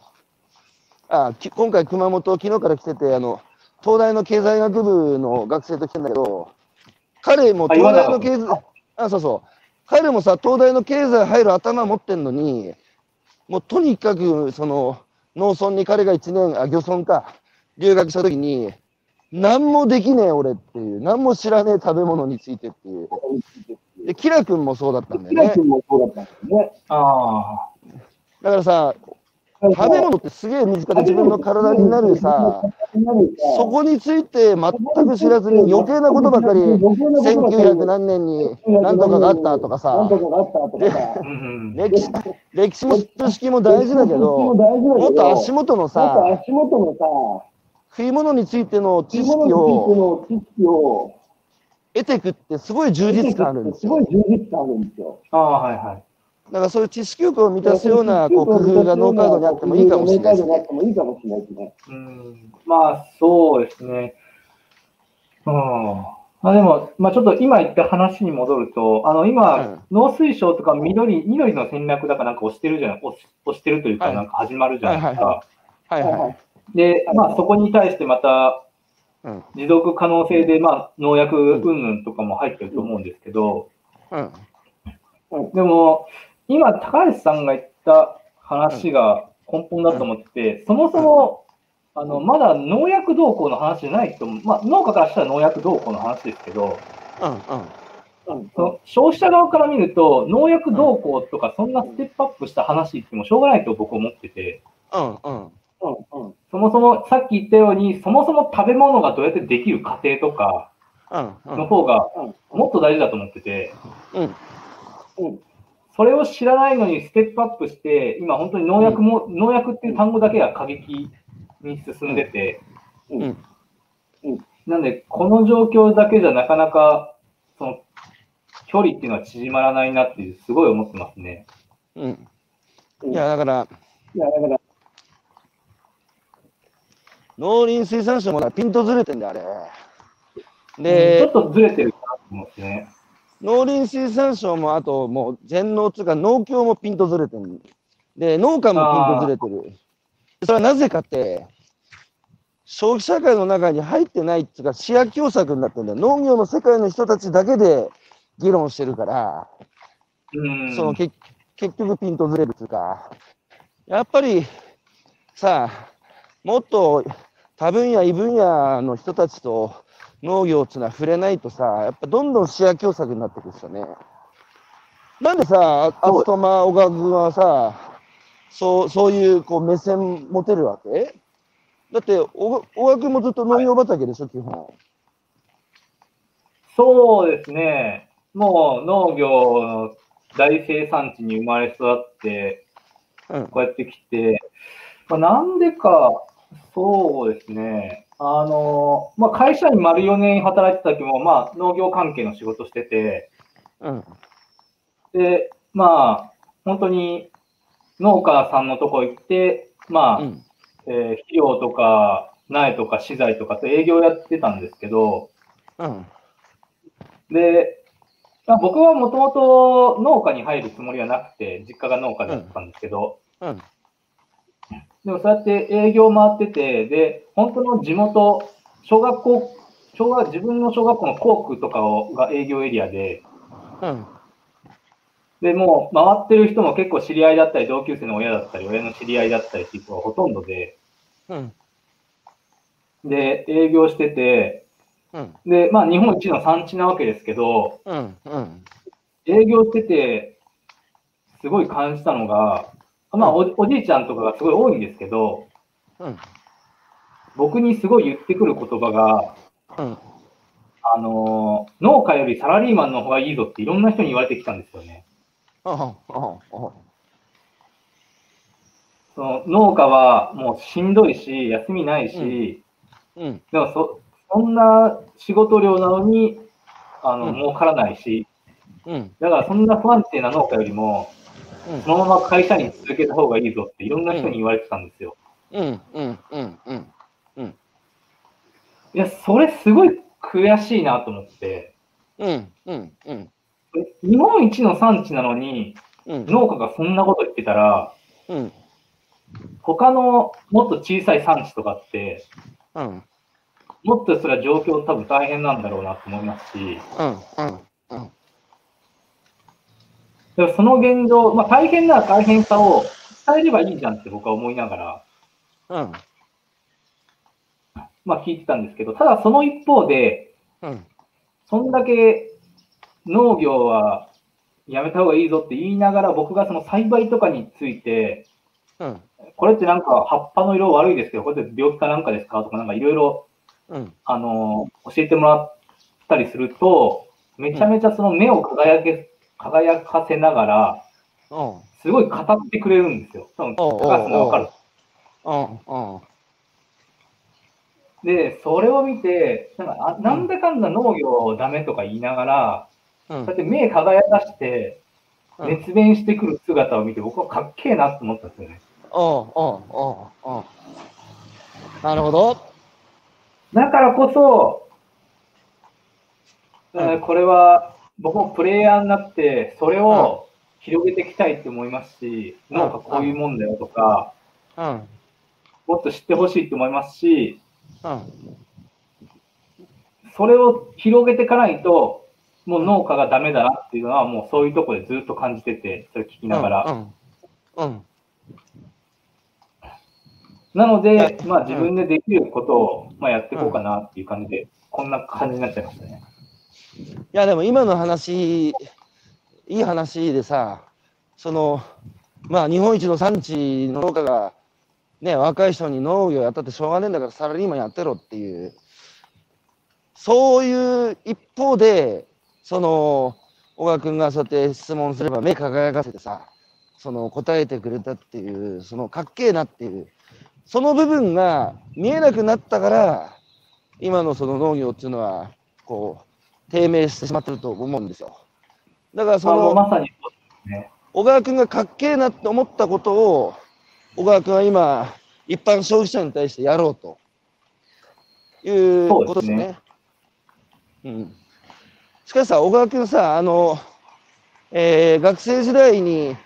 あき今回熊本、昨日から来てて、あの、東大の経済学部の学生と来てんだけど、彼もあ東大の岩経済、あ、そうそう。彼もさ、東大の経済入る頭持ってんのに、もうとにかく、その、農村に彼が1年、あ、漁村か、留学した時に、何もできねえ俺っていう、何も知らねえ食べ物についてっていう。で、キラ君もそうだったんだよね。あだからさ、食べ物ってすげえ身近で自分の体になるさ、そこについて全く知らずに余計なことばかり、1900何年に何とかがあったとかさ。歴史歴史も知識も大事だけど、もっと足元のさ、食い物についての知識を得ていくってすごい充実感あるんですよ。ああ、はいはい。だからそういう知識欲を満たすようなこう工夫がノーカードにあってもいいかもしれないですね。うん。まあ、そうですね。うん。ままあでも、まあちょっと今言った話に戻ると、あの今、農水省とか緑、緑の戦略だかなんか押してるじゃない、押押してるというか、なんか始まるじゃないですか。はいはい。で、まあそこに対してまた、うん。持続可能性で、まあ農薬云々とかも入ってると思うんですけど、うん。でも、今、高橋さんが言った話が根本だと思ってて、そもそも、あの、まだ農薬動向の話じゃないと。まあ、農家からしたら農薬動向の話ですけど、うん。うん。その消費者側から見ると、農薬動向とか、そんなステップアップした話ってもしょうがないと僕は思ってて、うん。うん。そもそもさっき言ったように、そもそも食べ物がどうやってできる過程とかうん。の方がもっと大事だと思ってて、うん。それを知らないのにステップアップして、今本当に農薬も、農薬っていう単語だけが過激に進んでて、うん。なんで、この状況だけじゃなかなか、その、距離っていうのは縮まらないなっていう、すごい思ってますね。うん。いや、だから、いや、だから、農林水産省もピントずれてんだよ、あれ。ちょでっ、とずれてるかなと思うんですね。農林水産省も、あともう全農っていうか農協もピントずれてる。で、農家もピントずれてる。それはなぜかって、消費社会の中に入ってないっていうか、視野狭窄になってるんだよ。農業の世界の人たちだけで議論してるから、うん。その結結局ピントずれるっていうか、やっぱりさあ、もっと多分野、異分野の人たちと農業っていうのは触れないとさ、やっぱどんどん視野狭窄になってくるんですよね。なんでさ、アストマ小川君はさ、そうそういうこう目線持てるわけ？だって、小小川君もずっと農業畑でしょ、基本。そうですね。もう農業の大生産地に生まれ育って、うん。こうやってきて、まあ、なんでか、そうですね。あの、まあ、会社に丸4年働いてた時も、まあ、農業関係の仕事してて、うん。で、まあ、本当に農家さんのとこ行って、まあ、うん。えー肥料とか苗とか資材とかと営業やってたんですけど、うん。で、まあ、僕はもともと農家に入るつもりはなくて、実家が農家だったんですけど、うん。でもそうやって営業回ってて、で、本当の地元、小学校、小学自分の小学校の校区とかをが営業エリアで、うん。で、もう回ってる人も結構知り合いだったり、同級生の親だったり、親の知り合いだったりっていう人がほとんどで、うん。で、営業してて、うん。で、まあ日本一の産地なわけですけど、うん。うん。営業してて、すごい感じたのが、まあおおじいちゃんとかがすごい多いんですけど、うん。僕にすごい言ってくる言葉が、うん。あのー農家よりサラリーマンの方がいいぞっていろんな人に言われてきたんですよね。その農家はもうしんどいし、休みないし、うん。でもそそんな仕事量なのに、あの、うん儲からないし、うん。だからそんな不安定な農家よりも、うんそのまま会社に続けた方がいいぞっていろんな人に言われてたんですよ。うん。うん。うん。うん。いや、それすごい悔しいなと思って、うん。うん。うん。日本一の産地なのに、うん。農家がそんなこと言ってたら、うん。他のもっと小さい産地とかって、うん。もっとそれは状況多分大変なんだろうなと思いますし、うん。うん。でもその現状、まあ大変なら大変さを伝えればいいじゃんって僕は思いながら、うん。まあ聞いてたんですけど、ただその一方で、うん。そんだけ農業はやめた方がいいぞって言いながら、僕がその栽培とかについて、うん。これってなんか葉っぱの色悪いですけど、これって病気かなんかですか？とかなんかいろいろ、うん。あのー教えてもらったりすると、めちゃめちゃその目を輝け、輝かせながら。すごい語ってくれるんですよ。多分、高橋さんがわかる？で、それを見て、なんかあなんだかんだ農業ダメとか言いながら、うんそうやって目輝かして、うん熱弁してくる姿を見て、僕はかっけえなと思ったんですよね。おう。おう。おう。なるほど。だからこそ、えーこれは僕もプレイヤーになって、それを広げていきたいと思いますし、うんなんかこういうもんだよとか、うん。もっと知ってほしいと思いますし、うん。それを広げていかないと、もう農家がダメだなっていうのは、もうそういうところでずっと感じてて、それ聞きながら。うん。うん。なのはいで、まあ自分でできることを、まあ、やっていこうかなっていう感じで、こんな感じになっちゃいましたね。いやでも今の話いい話でさそのまあ日本一の産地の農家がね若い人に農業やったってしょうがねえんだからサラリーマンやってろっていう。そういう一方でその小川君がそうやって質問すれば目輝かせてさその答えてくれたっていうそのかっけえなっていう。その部分が見えなくなったから今のその農業っていうのはこう低迷してしまってると思うんですよ。だからそのまさにね。小川君がかっけえなって思ったことを小川君は今一般消費者に対してやろうということですね。うん、しかしさ小川君さあの、えー学生時代に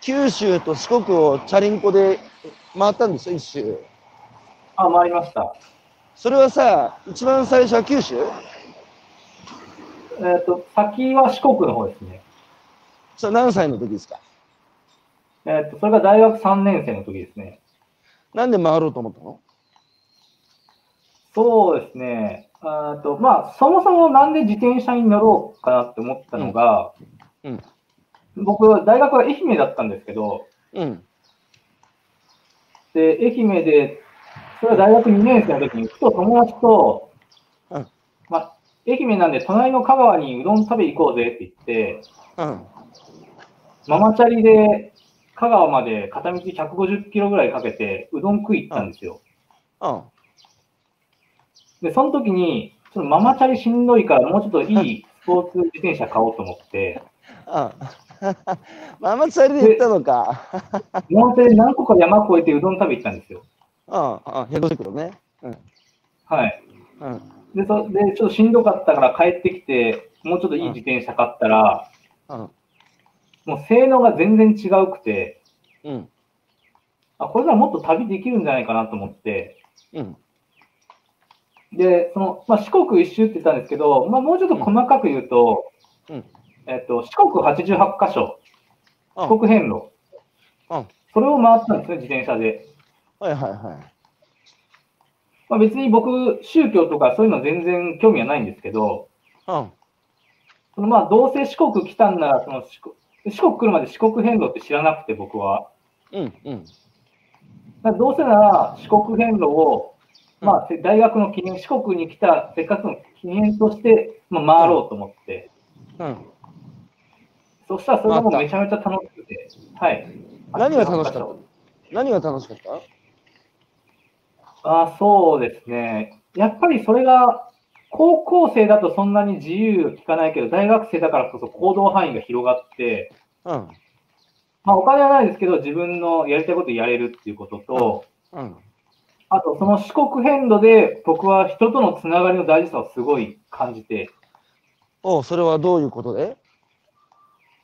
九州と四国をチャリンコで回ったんですよ一周。あ、回りました。それはさ一番最初は九州？えっ、と、先は四国の方ですね。それ何歳の時ですか？えっ、と、それが大学3年生の時ですね。なんで回ろうと思ったの？そうですね。あと、まあ、そもそもなんで自転車に乗ろうかなって思ったのが、うん僕は大学は愛媛だったんですけど、うんで、愛媛で、それは大学2年生の時に、ふと友達と、うんまあ、愛媛なんで隣の香川にうどん食べ行こうぜって言って、うんママチャリで香川まで片道150キロぐらいかけてうどん食い行ったんですよ。うんで、その時に、ちょっとママチャリしんどいからもうちょっといいスポーツ自転車買おうと思って、あ [LAUGHS] ママチャリで行ったのか。ママチャリ何個か山越えてうどん食べ行ったんですよ。うん、うん、150キロね。うん、はい。うん、で、そでちょっとしんどかったから帰ってきて、もうちょっといい自転車買ったら、うん、もう性能が全然違うくて、うん、あ、これならもっと旅できるんじゃないかなと思って、うん、で、その、まあ、四国一周って言ったんですけど、まあ、もうちょっと細かく言うと、うん。えっと、四国88カ所、うん。四国遍路、うん。それを回ったんですね、自転車で。はいはいはい。まあ、別に僕、宗教とかそういうの全然興味はないんですけど、うん、そのまあ、どうせ四国来たんなら、その四国四国来るまで四国遍路って知らなくて、僕は。うん、うん、どうせなら四国遍路を、まあ、せ大学の記念、四国に来たせっかくの記念として、まあ、回ろうと思って、うん。そしたらそれがもうめちゃめちゃ楽しくて、はい。何が楽しかった？何が楽しかった？あそうですね。やっぱりそれが、高校生だとそんなに自由聞かないけど、大学生だからこそ行動範囲が広がって、うん、まあ、お金はないですけど、自分のやりたいことやれるっていうことと、うん、あとその四国遍路で僕は人とのつながりの大事さをすごい感じて、おそれはどういうことで？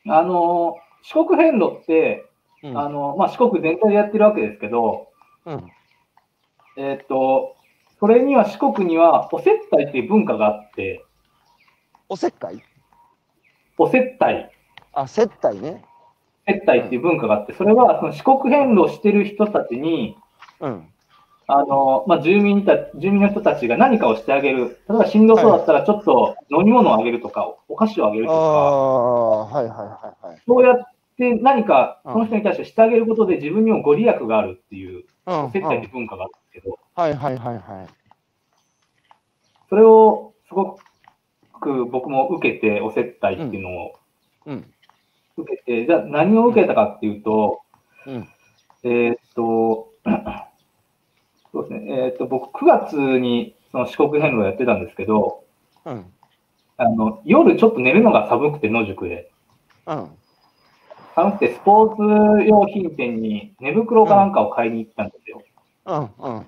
あの、四国遍路って、うん、あの、まあ、四国全体でやってるわけですけど、うん、えーっと、それには四国にはお接待っていう文化があって、おせっかいお接待、あ、接待ね。接待っていう文化があって、それはその四国遍路をしてる人たちに、うん、あの、まあ、住民た、住民の人たちが何かをしてあげる。例えばしんどそうだったらちょっと飲み物をあげるとか、お菓子をあげるあとか、あ、はいはいはいはい。そうやって何かうん。その人に対してしてあげることで自分にもご利益があるっていう、うん、接待ってうん文化があるんですけど、はいはいはいはい。それをすごく僕も受けて、お接待っていうのをうん、受けて、じゃあ何を受けたかっていうと、うん、えーっと、[CLEARS THROAT] そうですね、えーっと、僕9月にその四国遍路をやってたんですけど、うん、あの、夜ちょっと寝るのが寒くて野宿で。うん、寒くてスポーツ用品店に寝袋かなんかを買いに行ったんですよ。うん、うん、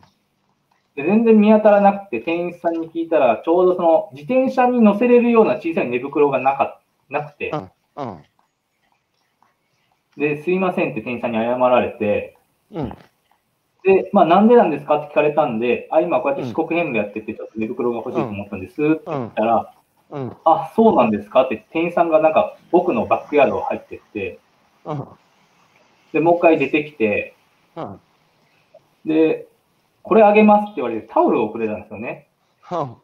で全然見当たらなくて、店員さんに聞いたら、ちょうどその自転車に乗せれるような小さい寝袋がなかなくて、うん。うん。で、すいませんって店員さんに謝られて、うん。で、まあ、なんでなんですかって聞かれたんで、あ、今こうやって四国編でやってて、ちょっと寝袋が欲しいと思ったんですって言ったら、うん。あ、そうなんですかって店員さんがなんか僕のバックヤード入ってって、うん。で、もう一回出てきて、うん。で、これあげますって言われてタオルをくれたんですよね。うん。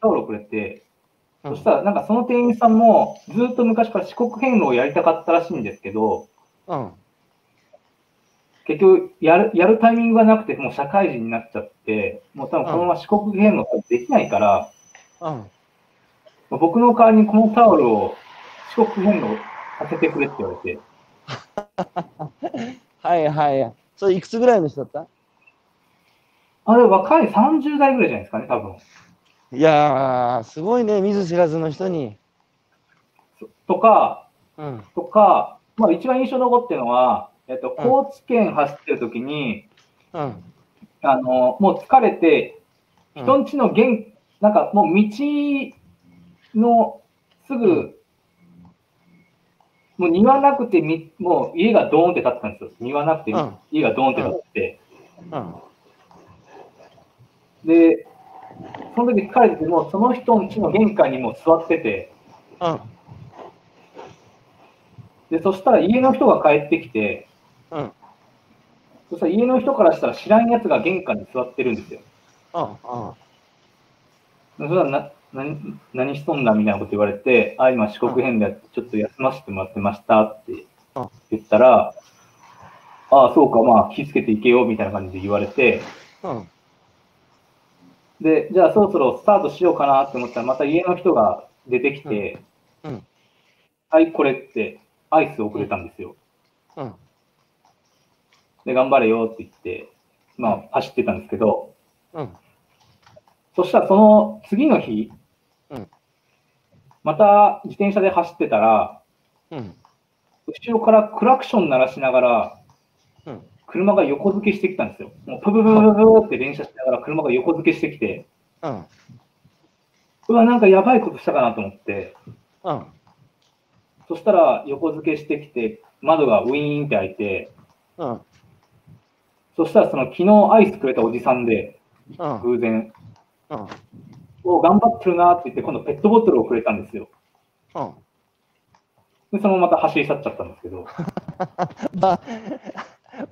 タオルをくれて、そしたらなんかその店員さんもずっと昔から四国遍路をやりたかったらしいんですけど、うん。結局やる、やるタイミングがなくて、もう社会人になっちゃって、もう多分このまま四国遍路できないから、うん。僕の代わりにこのタオルを四国遍路させてくれって言われて、[LAUGHS] はいはい。それいくつぐらいの人だった？あれ若い30代ぐらいじゃないですかね、多分。いやー、すごいね、見ず知らずの人に。とか、うん。とか、まあ一番印象に残ってるのは、えっと、高知県走ってる時に、うん。あの、もう疲れて、うん人んちの玄、なんかもう道のすぐ、もう庭なくてみ、もう家がドーンって建ってたんですよ。庭なくてうん家がドーンって建ってて、うん。で、その時疲れてて、もうその人んちの玄関にもう座ってて、うん。で、そしたら家の人が帰ってきて、うん。そしたら家の人からしたら知らんやつが玄関に座ってるんですよ。うん。うん。それはな何何しとんだみたいなこと言われて、あ、今四国編でちょっと休ませてもらってましたってうん言ったら、ああ、そうか、まあ気をつけていけよみたいな感じで言われて、うん。で、じゃあそろそろスタートしようかなって思ったら、また家の人が出てきて、うんうんはい、これってアイスをくれたんですよ。うん。で、頑張れよって言って、まあ走ってたんですけど、うん。そしたらその次の日、うんまた自転車で走ってたら、うん。後ろからクラクション鳴らしながら、うん。車が横付けしてきたんですよ。もうプブブブブって連射しながら車が横付けしてきて、うん。うわ、なんかやばいことしたかなと思って、うん。そしたら横付けしてきて、窓がウィーンって開いて、うん。そしたらその昨日アイスくれたおじさんで、うん。偶然、うん。お頑張ってるなって言って、今度ペットボトルをくれたんですよ。うん。で、そのまままた走り去っちゃったんですけど、[LAUGHS] ば、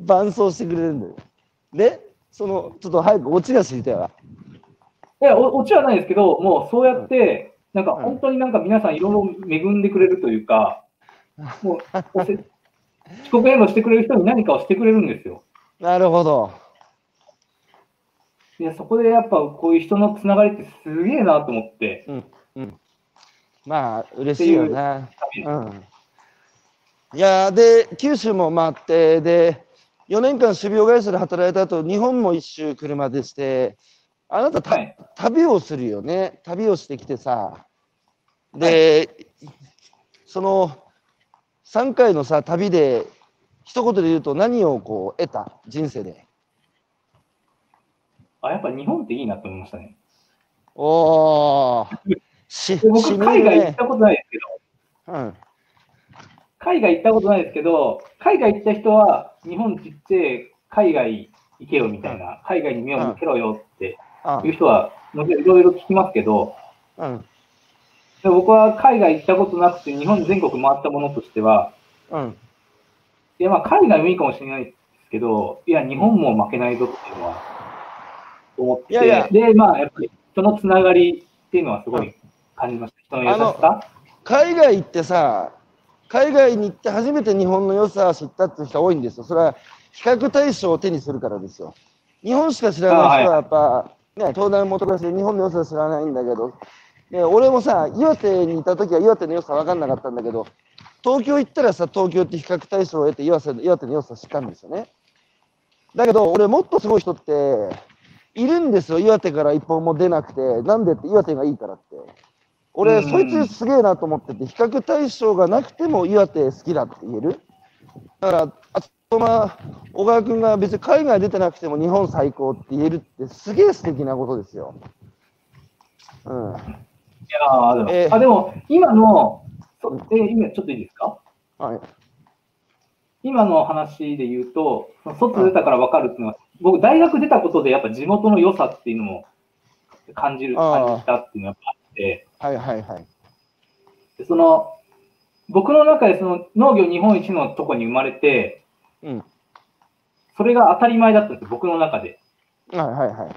伴走してくれるんだよ。で、その、ちょっと早くオチが知りたいわ。いや、おオチはないですけど、もうそうやって、なんか本当になんか皆さんいろいろ恵んでくれるというか、もう、[LAUGHS] 遅刻援護してくれる人に何かをしてくれるんですよ。なるほど。いや、そこでやっぱこういう人のつながりってすげえなと思って、まあ、嬉しいよな。うん。いやーで、九州も回って、で、4年間種苗会社で働いた後、日本も一周車でして、あなたた、はい。旅をするよね。旅をしてきてさ。で、その3回のさ、旅で、一言で言うと何をこう得た？人生で。あ、やっぱ日本っていいなと思いましたね。おー。し、で僕、海外行っ。たことないですけど、うん。海外行ったことないですけど、海外行った人は、日本ちっちゃい海外行けよみたいな、海外に目を向けろよってあいう人は、もちろんいろいろ聞きますけど、うん。で僕は海外行ったことなくて、日本全国回ったものとしては、うん。いや、まあ、海外もいいかもしれないですけど、いや、日本も負けないぞっていうのは、思ってて、いやいやで、まあ、やっぱり人のつながりっていうのはすごい感じました。人の優しさ？海外行ってさ、海外に行って初めて日本の良さを知ったっていう人が多いんですよ。それは比較対象を手にするからですよ。日本しか知らない人はやっぱ、ね、東大元暮らしで日本の良さ知らないんだけど、ね、俺もさ、岩手にいた時は岩手の良さ分かんなかったんだけど、東京行ったらさ、東京って比較対象を得て岩手岩手の良さ知ったんですよね。だけど、俺もっとすごい人って、いるんですよ、岩手から一本も出なくて、なんでって岩手がいいからって。俺、うんそいつすげえなと思ってて、比較対象がなくても岩手好きだって言える。だから、あまあ、小川君が別に海外出てなくても日本最高って言えるってすげえ素敵なことですよ。うん。いやーでも、えーあでも、今の、そえー今ちょっといいですか？はい。今の話で言うと、その卒出たから分かるっていうのは、僕、大学出たことで、やっぱ地元の良さっていうのも感じる、感じたっていうのがあって、はいはいはい。でその、僕の中でその農業日本一のとこに生まれて、うん。それが当たり前だったんですよ、僕の中で。はいはいはいはい。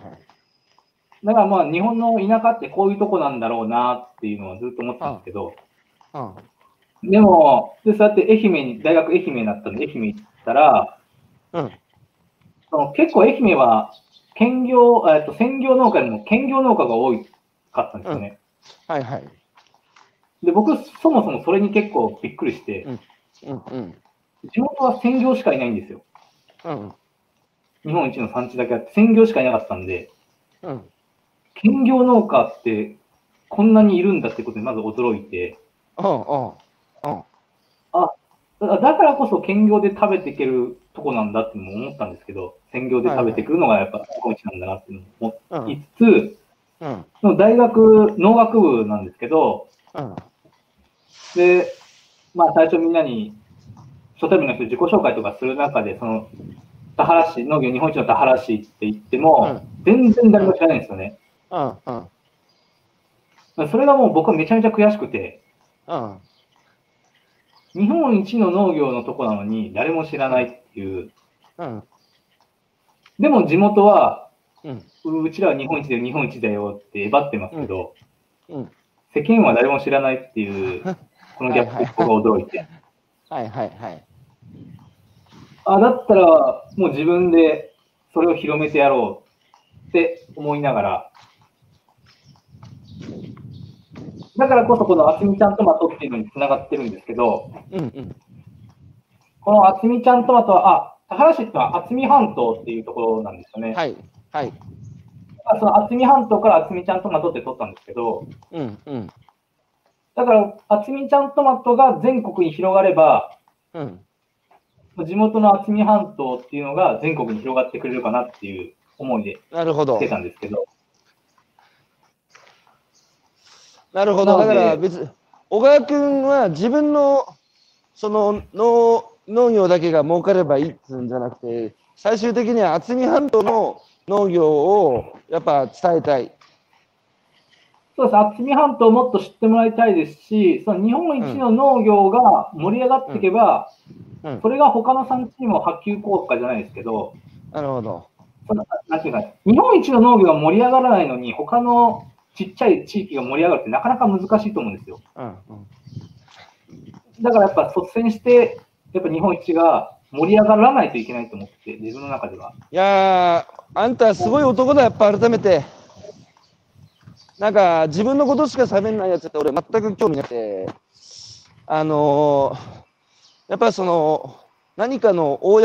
だからまあ、日本の田舎ってこういうとこなんだろうなっていうのはずっと思ってたんですけど、うん。でも、でそうやって愛媛に、大学愛媛になったんで、愛媛行ったら、うん。結構愛媛は兼業、えっと専業農家よりも兼業農家が多かったんですよね。はいはい。で、僕、そもそもそれに結構びっくりして、うんうん。地元は専業しかいないんですよ。うん。日本一の産地だけあって、専業しかいなかったんで、うん。兼業農家ってこんなにいるんだってことにまず驚いて、うんうん。うん。だからだからこそ兼業で食べていけるとこなんだっても思ったんですけど、専業で食べてくるのがやっぱ日本一なんだなって思いつつ、うん。その大学農学部なんですけど、うん。で、まあ最初みんなに初対面の人自己紹介とかする中で、その田原市、農業日本一の田原市って言っても、全然誰も知らないんですよね。うん。うん。それがもう僕はめちゃめちゃ悔しくて、うん。日本一の農業のとこなのに誰も知らないっていう。うん。でも地元は、うん。ううちらは日本一だよ、日本一だよってえばってますけど、うん。世間は誰も知らないっていう、[LAUGHS] このギャップが驚いて。はいはいはい。あ、だったらもう自分でそれを広めてやろうって思いながら、だからこそこのあつみちゃんトマトっていうのにつながってるんですけど、うんうん。このあつみちゃんトマトは、あ、田原市ってのは渥美半島っていうところなんですよね。はい。はい。あその渥美半島からあつみちゃんトマトって取ったんですけど、うんうん。だからあつみちゃんトマトが全国に広がれば、うん。地元の渥美半島っていうのが全国に広がってくれるかなっていう思いでなるほどして。たんですけど、なるほど。だから別に、小川君は自分のその農農業だけが儲かればいいっつうんじゃなくて、最終的には渥美半島の農業をやっぱ伝えたい。そうです。渥美半島をもっと知ってもらいたいですし、その日本一の農業が盛り上がっていけば、うん。それが他の産地にも波及効果じゃないですけど、なるほど。なんていうか、日本一の農業が盛り上がらないのに、他のちっちゃい地域が盛り上がるってなかなか難しいと思うんですよ。うんうん。だからやっぱ率先して、やっぱ日本一が盛り上がらないといけないと思って、自分の中では。いやー、あんたすごい男だ、やっぱ改めて。なんか自分のことしか喋んないやつって俺全く興味なくて、あのーやっぱりその何かの公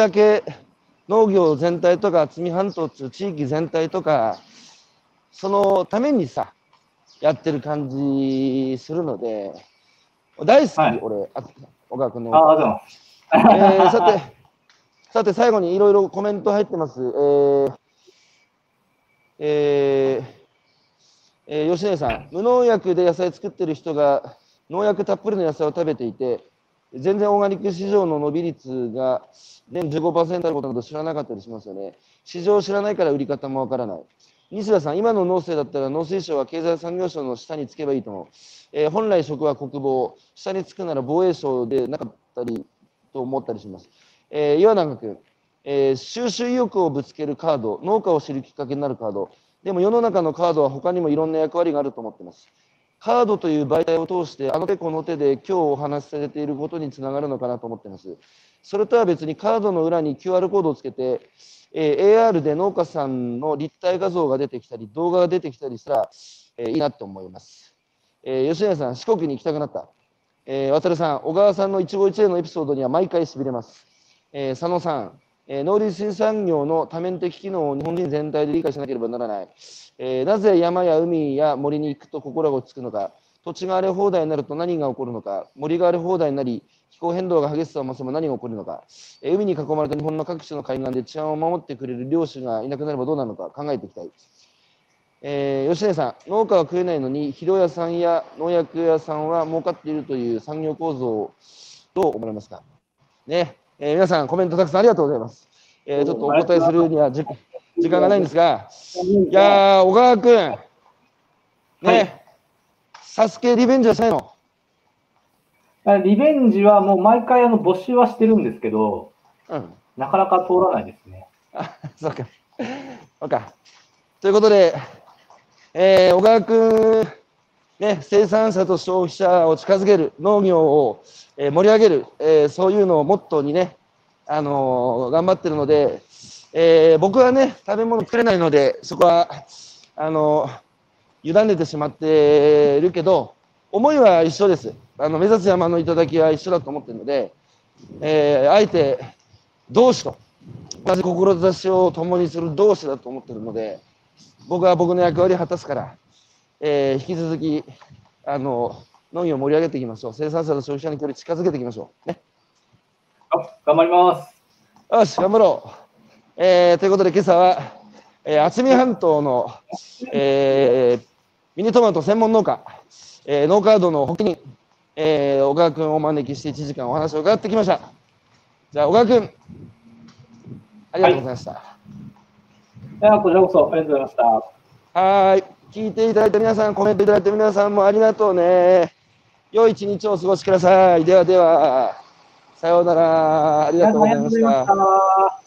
農業全体とか渥美半島っていう地域全体とかそのためにさやってる感じするので大好き、はい俺あ小川君のああ、どうも。えーさて、さて最後にいろいろコメント入ってます。えーえーえー吉根さん、無農薬で野菜作ってる人が農薬たっぷりの野菜を食べていて、全然オーガニック市場の伸び率が年15%あることなど知らなかったりしますよね。市場を知らないから売り方もわからない。西田さん、今の農政だったら農水省は経済産業省の下につけばいいと思う。えー本来職は国防、下につくなら防衛省でなかったりと思ったりします。えー岩永君、えー収集意欲をぶつけるカード、農家を知るきっかけになるカード、でも世の中のカードは他にもいろんな役割があると思っています。カードという媒体を通して、あの手この手で今日お話しされていることにつながるのかなと思っています。それとは別にカードの裏に QR コードをつけて、えー AR で農家さんの立体画像が出てきたり、動画が出てきたりしたら、えーいいなと思います。えー吉永さん、四国に行きたくなった。えー渡さん、小川さんの一期一会のエピソードには毎回しびれます。えー佐野さん、えー農林水産業の多面的機能を日本人全体で理解しなければならない。えーなぜ山や海や森に行くと心が落ち着くのか。土地が荒れ放題になると何が起こるのか、森が荒れ放題になり、気候変動が激しさを増せば何が起こるのか、え海に囲まれた日本の各地の海岸で治安を守ってくれる漁師がいなくなればどうなのか考えていきたい。えー吉根さん、農家は食えないのに、肥料屋さんや農薬屋さんは儲かっているという産業構造をどう思われますか。ね、えー皆さん、コメントたくさんありがとうございます。えーちょっとお答えするには時時間がないんですが、いやー、小川君、ね、はいサスケリベンジはしないの？あリベンジはもう毎回あの募集はしてるんですけど、うん。なかなか通らないですね。あ、そうか。そうか。ということで、えー小川君、ね、生産者と消費者を近づける、農業を、えー盛り上げる、えーそういうのをモットーにね、あのー頑張ってるので、えー僕はね、食べ物作れないので、そこは、あの委ねてしまっているけど、思いは一緒です。あの目指す山の頂は一緒だと思ってるので、えーあえて同志と同じ志を共にする同志だと思ってるので、僕は僕の役割を果たすから、えー引き続きあの農業を盛り上げていきましょう。生産者と消費者の距離近づけていきましょう。ね、あ頑張ります。よし、頑張ろう。えーということで今朝は、えー渥美半島の、えーミニトマト専門農家、えー農家道の発起人、えー小川君をお招きして1時間お話を伺ってきました。じゃあ小川君、ありがとうございました。いや、こちらこそありがとうございました。はーい。聞いていただいた皆さん、コメントいただいた皆さんもありがとうね。良い一日をお過ごしください。ではでは、さようなら。ありがとうございました。